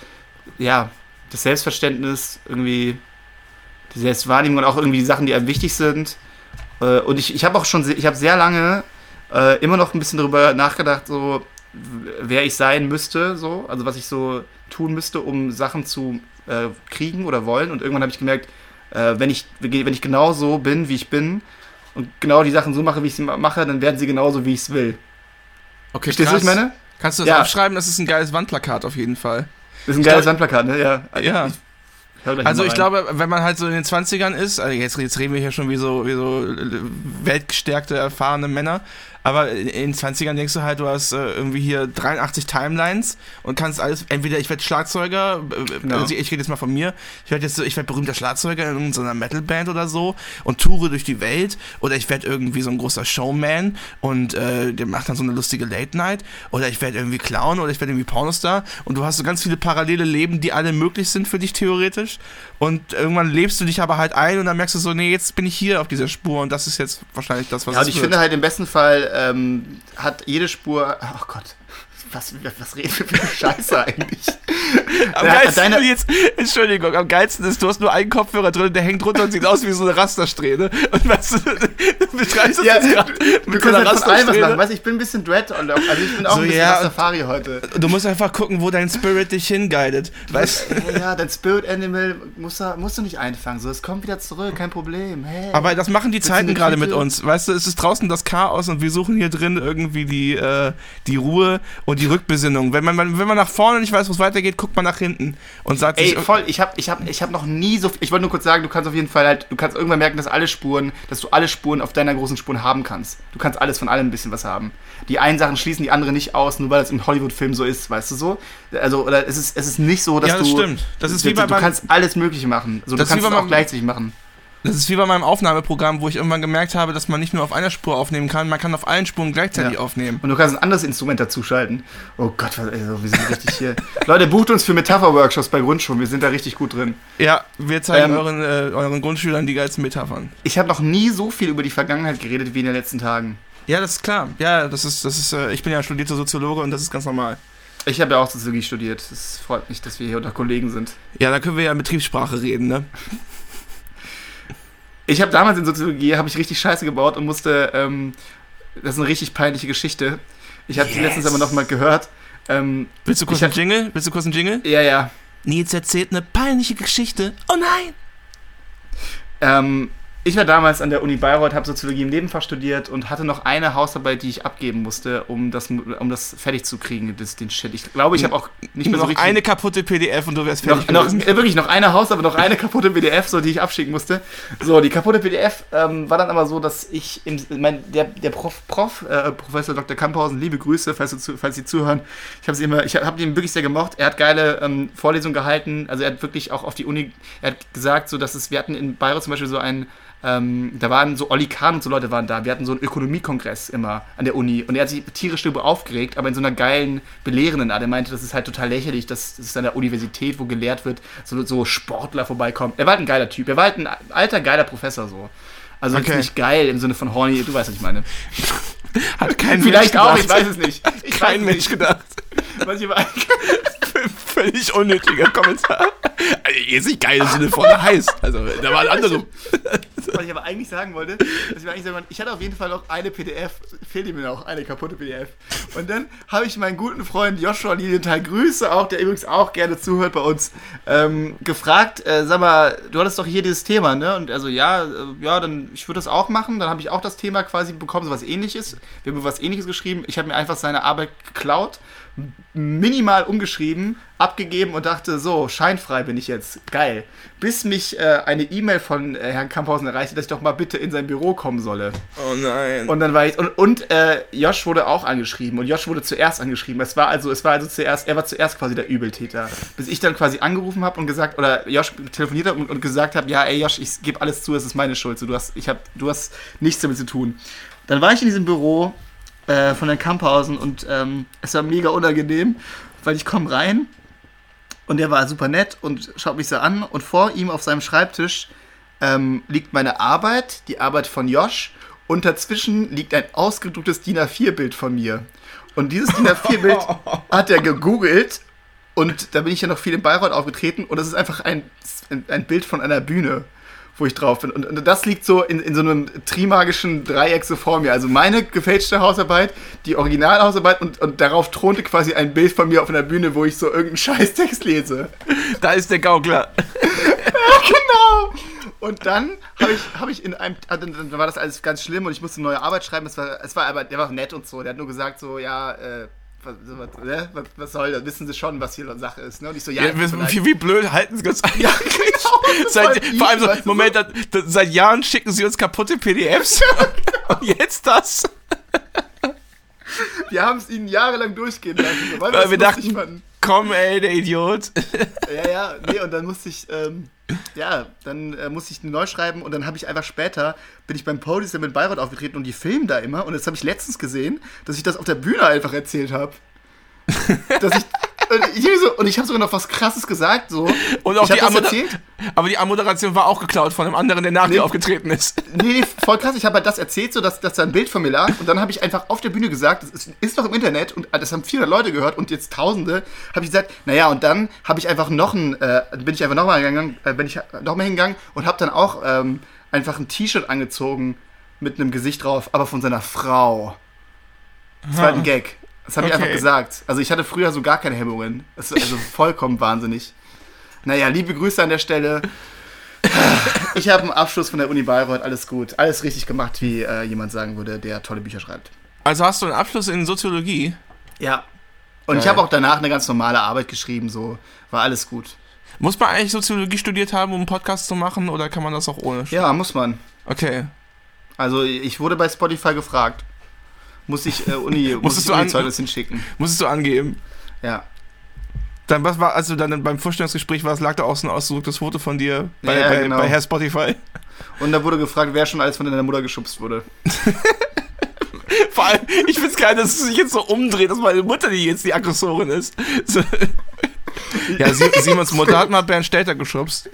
ja, das Selbstverständnis, irgendwie die Selbstwahrnehmung und auch irgendwie die Sachen, die einem wichtig sind. Äh, Und ich, ich habe auch schon, ich habe sehr lange äh, immer noch ein bisschen darüber nachgedacht, so wer ich sein müsste, so, also was ich so tun müsste, um Sachen zu äh, kriegen oder wollen. Und irgendwann habe ich gemerkt, äh, wenn ich wenn ich genau so bin, wie ich bin und genau die Sachen so mache, wie ich sie ma- mache, dann werden sie genauso, wie ich es will. Okay, Verstehst du, was ich meine? Kannst du das Ja. aufschreiben? Das ist ein geiles Wandplakat auf jeden Fall. Das ist ein Ich geiles Sandplakat, ne? Ja. Ja. Ich Also ich glaube, wenn man halt so in den 20ern ist, also jetzt, jetzt reden wir hier schon wie so, wie so äh, weltgestärkte, erfahrene Männer, Aber in den 20ern denkst du halt, du hast äh, irgendwie hier 83 Timelines und kannst alles, entweder ich werde Schlagzeuger, äh, Genau. also ich rede jetzt mal von mir, ich werde jetzt, so- ich werde berühmter Schlagzeuger in so einer Metalband oder so und toure durch die Welt oder ich werde irgendwie so ein großer Showman und äh, der macht dann so eine lustige Late Night oder ich werde irgendwie Clown oder ich werde irgendwie Pornostar und du hast so ganz viele parallele Leben, die alle möglich sind für dich theoretisch und irgendwann lebst du dich aber halt ein und dann merkst du so, nee, jetzt bin ich hier auf dieser Spur und das ist jetzt wahrscheinlich das, was Ja, und ich wird. finde halt im besten Fall ähm, hat jede Spur. Ach Gott. Was, was reden wir für eine Scheiße eigentlich? Am Ja, geilsten deine- jetzt, Entschuldigung, am geilsten ist, du hast nur einen Kopfhörer drin, der hängt runter und sieht aus wie so eine Rastersträhne. Und weißt du, beschreibst das Ja, jetzt gerade mit so einer. Rastersträhne. Weißt du, ich bin ein bisschen Dread und also ich bin auch So, ein bisschen ja, Rastafari heute. Du musst einfach gucken, wo dein Spirit dich hinguidet. Weißt Ja, ja, dein Spirit Animal musst du, musst du nicht einfangen. So, es kommt wieder zurück, kein Problem. Hey. Aber das machen die Zeiten gerade mit uns. Weißt du, es ist draußen das Chaos und wir suchen hier drin irgendwie die, äh, die Ruhe und die Rückbesinnung. Wenn man, wenn man nach vorne nicht weiß, wo es weitergeht, guckt man nach hinten und sagt Ey, sich, voll, ich hab, ich hab, ich hab noch nie so viel, ich wollte nur kurz sagen, du kannst auf jeden Fall halt, du kannst irgendwann merken, dass alle Spuren, dass du alle Spuren auf deiner großen Spur haben kannst. Du kannst alles von allem ein bisschen was haben. Die einen Sachen schließen die anderen nicht aus, nur weil es im Hollywood-Film so ist, weißt du so? Also, oder es ist, es ist nicht so, dass Ja, das du. stimmt. Das ist wie du, bei du kannst alles Mögliche machen. So, du Das wie kannst es auch gleichzeitig machen. Das ist wie bei meinem Aufnahmeprogramm, wo ich irgendwann gemerkt habe, dass man nicht nur auf einer Spur aufnehmen kann, man kann auf allen Spuren gleichzeitig Ja. aufnehmen. Und du kannst ein anderes Instrument dazuschalten. Oh Gott, also, wir sind richtig hier. Leute, bucht uns für Metapher-Workshops bei Grundschulen, wir sind da richtig gut drin. Ja, wir zeigen Ähm, euren, äh, euren Grundschülern die geilsten Metaphern. Ich habe noch nie so viel über die Vergangenheit geredet wie in den letzten Tagen. Ja, das ist klar. Ja, das ist, das ist, äh, ich bin ja studierter Soziologe und das ist ganz normal. Ich habe ja auch Soziologie studiert. Es freut mich, dass wir hier unter Kollegen sind. Ja, da können wir ja in Betriebssprache reden, ne? Ich habe damals in Soziologie habe ich richtig Scheiße gebaut und musste. Ähm, das ist eine richtig peinliche Geschichte. Ich habe die Yes. letztens aber noch mal gehört. Ähm, Willst du kurz einen Jingle? Willst du kurz einen Jingle? ja, ja. Nils erzählt eine peinliche Geschichte. Oh nein! Ähm, ich war damals an der Uni Bayreuth, habe Soziologie im Nebenfach studiert und hatte noch eine Hausarbeit, die ich abgeben musste, um das, um das fertig zu kriegen, das, den Shit. Ich glaube, ich habe auch nicht mehr so noch richtig... eine kaputte PDF und du wärst fertig noch, noch, äh, wirklich noch eine Hausarbeit, noch eine kaputte PDF, so, die ich abschicken musste. So, die kaputte PDF ähm, war dann aber so, dass ich, im, mein, der, der Prof, Prof äh, Professor Dr. Kamphausen, liebe Grüße, falls, du falls Sie zuhören. Ich habe immer, ich habe ihn wirklich sehr gemocht. Er hat geile ähm, Vorlesungen gehalten, also er hat wirklich auch auf die Uni, er hat gesagt, so, dass es, wir hatten in Bayreuth zum Beispiel so einen, ähm, da waren so Olli Kahn und so Leute waren da. Wir hatten so einen Ökonomiekongress immer an der Uni und er hat sich tierisch darüber aufgeregt, aber in so einer geilen, belehrenden Art. Er meinte, das ist halt total lächerlich, dass es an der Universität, wo gelehrt wird, so, so Sportler vorbeikommen. Er war halt ein geiler Typ. Er war halt ein alter, geiler Professor so. Also Okay. nicht geil im Sinne von horny, du weißt, was ich meine. Hat kein Vielleicht Mensch auch, ich gedacht. weiß es nicht. Ich Kein Mensch nicht. gedacht. Was ich aber- Völlig unnötiger Kommentar. Also, jetzt nicht geil im Sinne von heiß. Also, da waren andere. Was ich aber eigentlich sagen wollte, dass ich, eigentlich sagen wollte, ich hatte auf jeden Fall noch eine PDF, fehlt mir noch eine kaputte PDF. Und dann habe ich meinen guten Freund Joshua Lilienthal, Grüße auch, der übrigens auch gerne zuhört bei uns, ähm, gefragt, äh, sag mal, du hattest doch hier dieses Thema, ne? Und also ja, äh, ja, dann ich würde das auch machen. Dann habe ich auch das Thema quasi bekommen, so was ähnliches. Wir haben was ähnliches geschrieben. Ich habe mir einfach seine Arbeit geklaut, minimal umgeschrieben, abgegeben und dachte, so, scheinfrei bin ich jetzt. Geil. Bis mich äh, eine E-Mail von äh, Herrn Kamphausen erreichte, dass ich doch mal bitte in sein Büro kommen solle. Oh nein. Und dann war ich. Und, und äh, Josh wurde auch angeschrieben. Und Josh wurde zuerst angeschrieben. Es war also, es war also zuerst, er war zuerst quasi der Übeltäter. Bis ich dann quasi angerufen habe und gesagt, oder Josh telefoniert hat und, und gesagt habe, ja, ey Josh, ich gebe alles zu, es ist meine Schuld. So, du hast, ich hab, du hast nichts damit zu tun. Dann war ich in diesem Büro äh, von Herrn Kamphausen und ähm, es war mega unangenehm, weil ich komme rein und er war super nett und schaut mich so an. Und vor ihm auf seinem Schreibtisch ähm, liegt meine Arbeit, die Arbeit von Josh. Und dazwischen liegt ein ausgedrucktes DIN A4-Bild von mir. Und dieses DIN A4-Bild hat er gegoogelt. Und da bin ich ja noch viel in Bayreuth aufgetreten. Und das ist einfach ein, ein Bild von einer Bühne, wo ich drauf bin. Und, und das liegt so in, in so einem trimagischen Dreieck so vor mir. Also meine gefälschte Hausarbeit, die Originalhausarbeit und, und darauf thronte quasi ein Bild von mir auf einer Bühne, wo ich so irgendeinen Scheißtext lese. Da ist der Gaukler. genau. Und dann habe ich, hab ich in einem, ah, dann, war das alles ganz schlimm und ich musste eine neue Arbeit schreiben. Es war, es war aber, der war nett und so. Der hat nur gesagt so, ja, äh, was, ne? was, was soll das? Wissen Sie schon, was hier Sache ist? Ne? Und ich so, ja, Ja, wie, wie blöd halten sie uns an? ja genau. Seit, Voll vor allem so, Moment, da, da, seit Jahren schicken sie uns kaputte PDFs. Und jetzt das? wir haben es ihnen jahrelang durchgehen lassen, weil, Weil wir das dachten- fanden. Komm, ey, der Idiot. Ja, ja, nee, und dann musste ich, ähm, ja, dann äh, musste ich neu schreiben und dann habe ich einfach später, bin ich beim Podium mit Bayreuth aufgetreten und die filmen da immer und das habe ich letztens gesehen, dass ich das auf der Bühne einfach erzählt habe. dass ich, und ich, so, und ich habe sogar noch was Krasses gesagt, so. Und auch die erzählt. Aber die Ammoderation war auch geklaut von einem anderen, der nach Nee. dir aufgetreten ist. Nee, voll krass. Ich habe halt das erzählt, so dass, dass da ein Bild von mir lag. Und dann habe ich einfach auf der Bühne gesagt, das ist, ist doch im Internet und das haben 400 Leute gehört und jetzt Tausende. Habe ich gesagt, naja, und dann habe ich einfach noch ein, äh, bin ich einfach nochmal gegangen, äh, bin ich noch mal hingegangen und habe dann auch ähm, einfach ein T-Shirt angezogen mit einem Gesicht drauf, aber von seiner Frau. Das war halt ein Gag. Das habe ich Okay. einfach gesagt. Also ich hatte früher so gar keine Hemmungen. Das ist also vollkommen wahnsinnig. Naja, liebe Grüße an der Stelle. Ich habe einen Abschluss von der Uni Bayreuth, alles gut. Alles richtig gemacht, wie äh, jemand sagen würde, der tolle Bücher schreibt. Also hast du einen Abschluss in Soziologie? Ja. Und ich Geil. habe auch danach eine ganz normale Arbeit geschrieben, so war alles gut. Muss man eigentlich Soziologie studiert haben, um einen Podcast zu machen, oder kann man das auch ohne? Ja, muss man. Okay. Also ich wurde bei Spotify gefragt. Muss ich äh, Uni, muss ich du an- Uni-Zeugnis hinschicken. Musstest du angeben. Ja. Dann was war, also dann beim Vorstellungsgespräch war, es lag da auch so ein ausgedrucktes Foto von dir bei, Ja, bei, genau. bei Herr Spotify. Und da wurde gefragt, wer schon alles von deiner Mutter geschubst wurde. Vor allem, ich find's geil, dass es sich jetzt so umdreht, dass meine Mutter die jetzt die Aggressorin ist. So. Ja, Simons Mutter hat mal Bernd Stelter geschubst.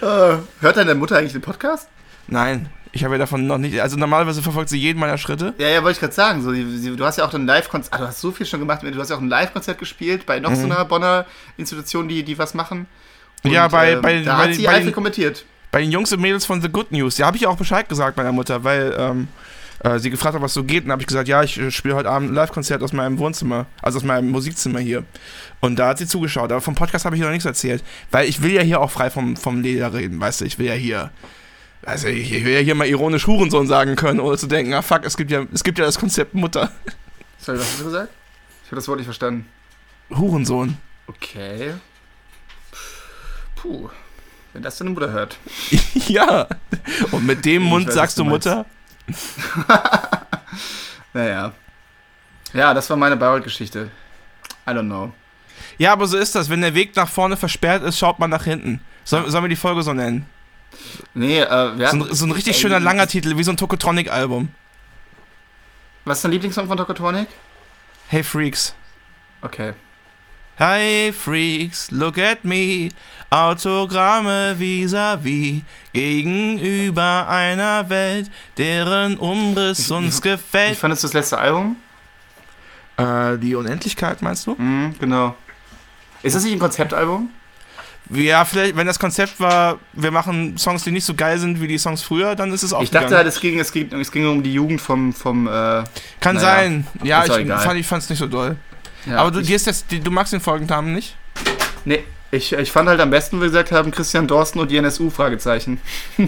Äh, hört deine Mutter eigentlich den Podcast? Nein, ich habe ja davon noch nicht. Also normalerweise verfolgt sie jeden meiner Schritte. Ja, ja, wollte ich gerade sagen. So, du hast ja auch ein Live-Konzert, ah, du hast so viel schon gemacht. Du hast ja auch ein Live-Konzert gespielt bei noch so einer Bonner Institution, die, die was machen. Mhm. Ja, bei- ähm, bei- da bei- hat sie bei den- kommentiert. Bei den Jungs und Mädels von The Good News. Ja, habe ich auch Bescheid gesagt meiner Mutter, weil ähm, äh, sie gefragt hat, was so geht. Und habe ich gesagt, ja, ich äh, spiele heute Abend ein Live-Konzert aus meinem Wohnzimmer, also aus meinem Musikzimmer hier. Und da hat sie zugeschaut. Aber vom Podcast habe ich noch nichts erzählt. Weil ich will ja hier auch frei vom, vom Leder reden, weißt du. Ich will ja hier. Also ich, ich will ja hier mal ironisch Hurensohn sagen können, ohne zu denken, ah fuck, es gibt ja, es gibt ja das Konzept Mutter. Sorry, was hast du gesagt? Ich habe das Wort nicht verstanden. Hurensohn. Okay. Puh. Wenn das deine Mutter hört. ja. Und mit dem Ich Mund weiß, sagst du du. Mutter? Naja. Ja, das war meine Bayreuth-Geschichte. I don't know. Ja, aber so ist das. Wenn der Weg nach vorne versperrt ist, schaut man nach hinten. Soll, sollen wir die Folge so nennen? Nee, äh, wir So ein, so ein richtig schöner langer Titel, wie so ein Tokotronic-Album. Was ist dein Lieblingssong von Tokotronic? Hey Freaks. Okay. Hey Freaks, look at me. Autogramme vis-à-vis. Gegenüber einer Welt, deren Umriss uns Wie gefällt. fandest du das letzte Album? Äh, die Unendlichkeit, meinst du? Mhm, genau. Ist das nicht ein Konzeptalbum? Ja, vielleicht, wenn das Konzept war, wir machen Songs, die nicht so geil sind wie die Songs früher, dann ist es auch Ich dachte halt, es ging, es ging, es ging um die Jugend vom, vom äh, Kann sein. Ja, ich fand ich fand's nicht so doll. ja, Aber du, ich, die, du magst den Folgentamen nicht? nee, ich, ich fand halt am besten, wie wir gesagt haben, Christian Dorsten und die NSU, Fragezeichen.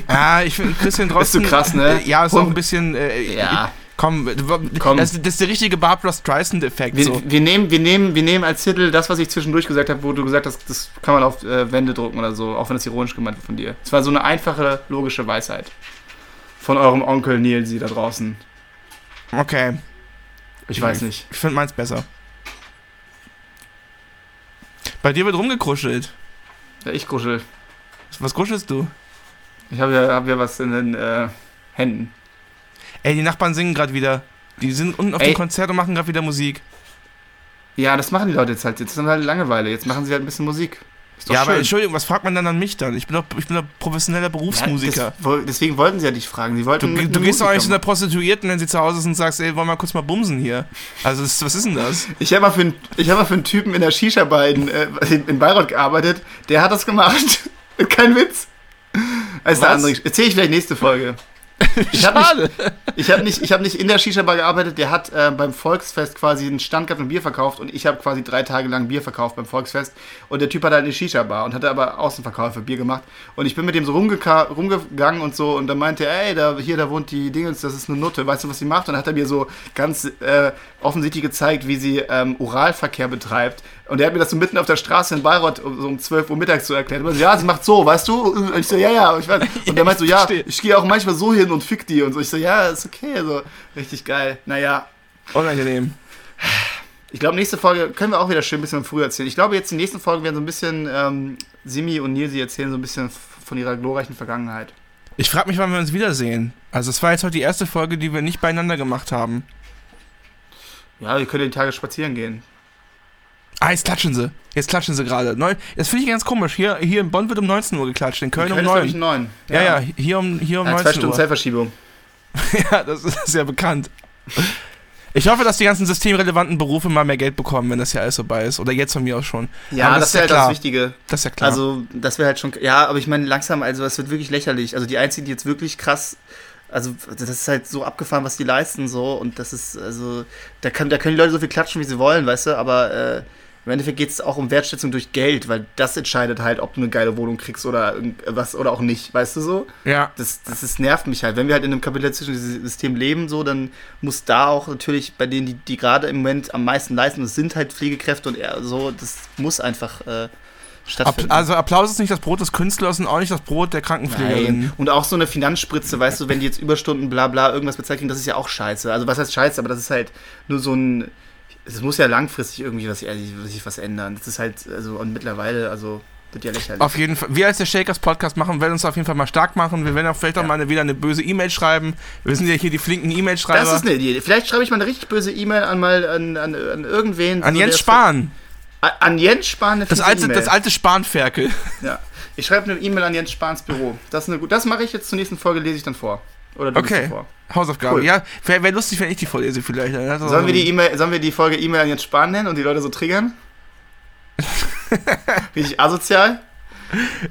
Ja, ich finde Christian Drosten. Ist so krass, ne? äh, Ja, ist auch Und- ein bisschen. Äh, Ja. Komm, Komm. Das, das ist der richtige Barbara Streisand-Effekt. Wir, So. wir, nehmen, wir, nehmen, wir nehmen als Titel das, was ich zwischendurch gesagt habe, wo du gesagt hast, das kann man auf äh, Wände drucken oder so, auch wenn das ironisch gemeint wird von dir. Es war so eine einfache, logische Weisheit. Von eurem Onkel Nilsi da draußen. Okay, Ich weiß nicht. ich finde meins besser. Bei dir wird rumgekruschelt. Ja, ich kuschel. Was kuschelst du? Ich habe ja, hab ja was in den äh, Händen. Ey, die Nachbarn singen gerade wieder. Die sind unten auf Ey. dem Konzert und machen gerade wieder Musik. Ja, das machen die Leute jetzt halt. Jetzt sind halt Langeweile. Jetzt machen sie halt ein bisschen Musik. Ist doch Ja, aber schön. Entschuldigung, was fragt man dann an mich dann? Ich bin doch, ich bin doch professioneller Berufsmusiker. Ja, das, deswegen wollten sie ja dich fragen. Sie wollten Du, du gehst doch eigentlich zu einer Prostituierten, wenn sie zu Hause ist und sagst, ey, wollen wir kurz mal bumsen hier. Also, das, was ist denn das? Ich habe mal, für einen- ich hab mal für einen Typen in der Shisha-Bar in, äh, in, in Bayreuth gearbeitet, der hat das gemacht. Kein Witz. Was? andere Erzähle ich vielleicht nächste Folge. Ich habe nicht, ich hab nicht, ich hab nicht in der Shisha-Bar gearbeitet, der hat äh, beim Volksfest quasi einen Stand gehabt und Bier verkauft und ich habe quasi drei Tage lang Bier verkauft beim Volksfest und der Typ hat halt eine Shisha-Bar und hatte aber Außenverkauf für Bier gemacht und ich bin mit dem so rumgegangen und so und dann meinte er, ey, da, hier, da wohnt die Dingens, das ist eine Nutte, weißt du, was sie macht? Und dann hat er mir so ganz äh, offensichtlich gezeigt, wie sie ähm, Oralverkehr betreibt und er hat mir das so mitten auf der Straße in Bayreuth um, so um 12 Uhr mittags so erklärt. Und so, ja, sie macht so, weißt du? Und ich so, ja, ja. Und, ich weiß. und der meint so, ja, ich gehe auch manchmal so hin hin und fick die und so. Ich so, ja, ist okay, also richtig geil. Naja, Unangenehm. ich glaube, nächste Folge können wir auch wieder schön ein bisschen früher erzählen. Ich glaube, jetzt die nächsten Folgen werden so ein bisschen, ähm, Simi und Nilsi erzählen so ein bisschen von ihrer glorreichen Vergangenheit. Ich frage mich, wann wir uns wiedersehen. Also es war jetzt heute die erste Folge, die wir nicht beieinander gemacht haben. Ja, wir können die Tage spazieren gehen. Ah, jetzt klatschen sie. Jetzt klatschen sie gerade. Neun- Das finde ich ganz komisch. Hier, hier in Bonn wird um 19 Uhr geklatscht, in Köln, Köln um ist, glaub ich, 9. neun. Ja, ja, hier um, hier um Ja, zwei 19 Stunden Uhr. Zeitverschiebung. Ja, das ist ja bekannt. Ich hoffe, dass die ganzen systemrelevanten Berufe mal mehr Geld bekommen, wenn das ja alles vorbei ist. Oder jetzt von mir aus schon. Ja, Aber das, das ist wäre ja halt klar. das Wichtige. Das ist ja klar. Also, das wäre halt schon. Ja, aber ich meine, langsam, also, das wird wirklich lächerlich. Also, die einzigen, die jetzt wirklich krass. Also, das ist halt so abgefahren, was die leisten, so. Und das ist, also, da, kann, da können die Leute so viel klatschen, wie sie wollen, weißt du, aber äh, im Endeffekt geht es auch um Wertschätzung durch Geld, weil das entscheidet halt, ob du eine geile Wohnung kriegst oder irgendwas oder auch nicht, weißt du so? ja. Das, das, das nervt mich halt. Wenn wir halt in einem kapitalistischen System leben, so, dann muss da auch natürlich bei denen, die, die gerade im Moment am meisten leisten, das sind halt Pflegekräfte und so, das muss einfach äh, also Applaus ist nicht das Brot des Künstlers und auch nicht das Brot der Krankenpflegerin. Nein. Und auch so eine Finanzspritze, weißt du, wenn die jetzt Überstunden, bla bla, irgendwas bezahlt kriegen, das ist ja auch scheiße. Also was heißt scheiße, aber das ist halt nur so ein. Es muss ja langfristig irgendwie was, sich was ändern. Das ist halt, also und mittlerweile, also wird ja lächerlich. Auf jeden Fall. Wir als der Shakers Podcast machen, werden uns auf jeden Fall mal stark machen. Wir werden auch vielleicht auch Ja. mal eine, wieder eine böse E-Mail schreiben. Wir sind ja hier die flinken E-Mail-Schreiber. das ist eine Idee. Vielleicht schreibe ich mal eine richtig böse E-Mail an mal an, an, an irgendwen. An so Jens der- Spahn. An- An Jens Spahn eine Das alte, E-Mail. das alte Spanferkel. Ja. Ich schreibe eine E-Mail an Jens Spahns Büro. Das, ist eine, das mache ich jetzt zur nächsten Folge, lese ich dann vor. Oder du Okay. vor. Hausaufgabe. Cool. Ja, wäre wär lustig, wenn ich die vorlese vielleicht. Er Sollen so wir, die E-Mail, sollen wir die Folge E-Mail an Jens Spahn nennen und die Leute so triggern? Richtig asozial?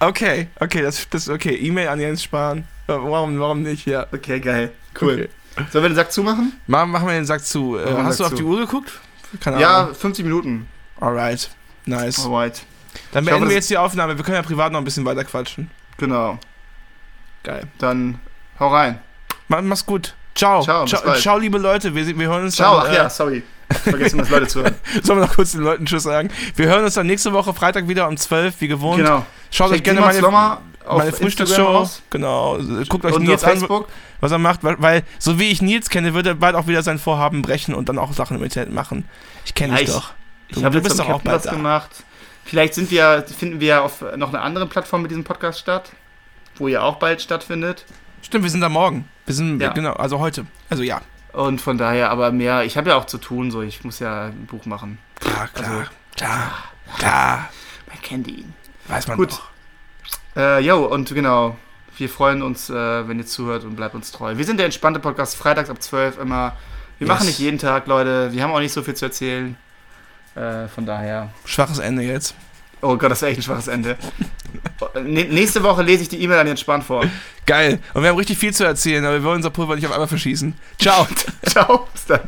Okay, okay, das, ist okay. E-Mail an Jens Spahn. Warum, warum nicht? Ja. Okay, geil. Cool. Okay. Sollen wir den Sack zumachen? Machen, machen wir den Sack zu. Äh, hast du Sack auf zu. die Uhr geguckt? Keine Ja, Ahnung. 50 Minuten. Alright. Nice. Alright. Dann beenden hoffe, wir jetzt die Aufnahme. Wir können ja privat noch ein bisschen weiter quatschen. Genau. Geil. Dann hau rein. Mach, mach's gut. Ciao. Ciao, bis ciao, bald. ciao, liebe Leute. Wir, wir hören uns Ciao. dann. Ach ja, sorry. Vergessen wir das Leute zu hören. Sollen wir noch kurz den Leuten Tschüss sagen? Wir hören uns dann nächste Woche Freitag wieder um 12, wie gewohnt. Genau. Schaut euch gerne meine, meine Instagram Frühstücksshow. aus. Genau. Guckt euch Und Nils auf an, Facebook. was er macht, weil, weil so wie ich Nils kenne, wird er bald auch wieder sein Vorhaben brechen und dann auch Sachen im Internet machen. Ich kenne Ja, dich ich- doch. Ich Du- habe du jetzt bist doch auch bald was da. gemacht. Vielleicht sind wir, finden wir auf noch einer anderen Plattform mit diesem Podcast statt, wo ihr auch bald stattfindet. Stimmt, wir sind da morgen. Wir sind, Ja. genau, also heute. Also ja. Und von daher aber mehr, ich habe ja auch zu tun, so ich muss ja ein Buch machen. Klar, klar, Also- klar, klar. Man kennt ihn. Weiß man Gut. Äh, jo, und genau, wir freuen uns, äh, wenn ihr zuhört und bleibt uns treu. Wir sind der entspannte Podcast, freitags ab 12 immer. Wir Yes. machen nicht jeden Tag, Leute. Wir haben auch nicht so viel zu erzählen. Äh, von daher. Schwaches Ende jetzt. Oh Gott, das wäre echt ein schwaches Ende. Nä- nächste Woche lese ich die E-Mail an Jens Spahn vor. Geil. Und wir haben richtig viel zu erzählen, aber wir wollen unser Pulver nicht auf einmal verschießen. Ciao. Ciao, bis dann.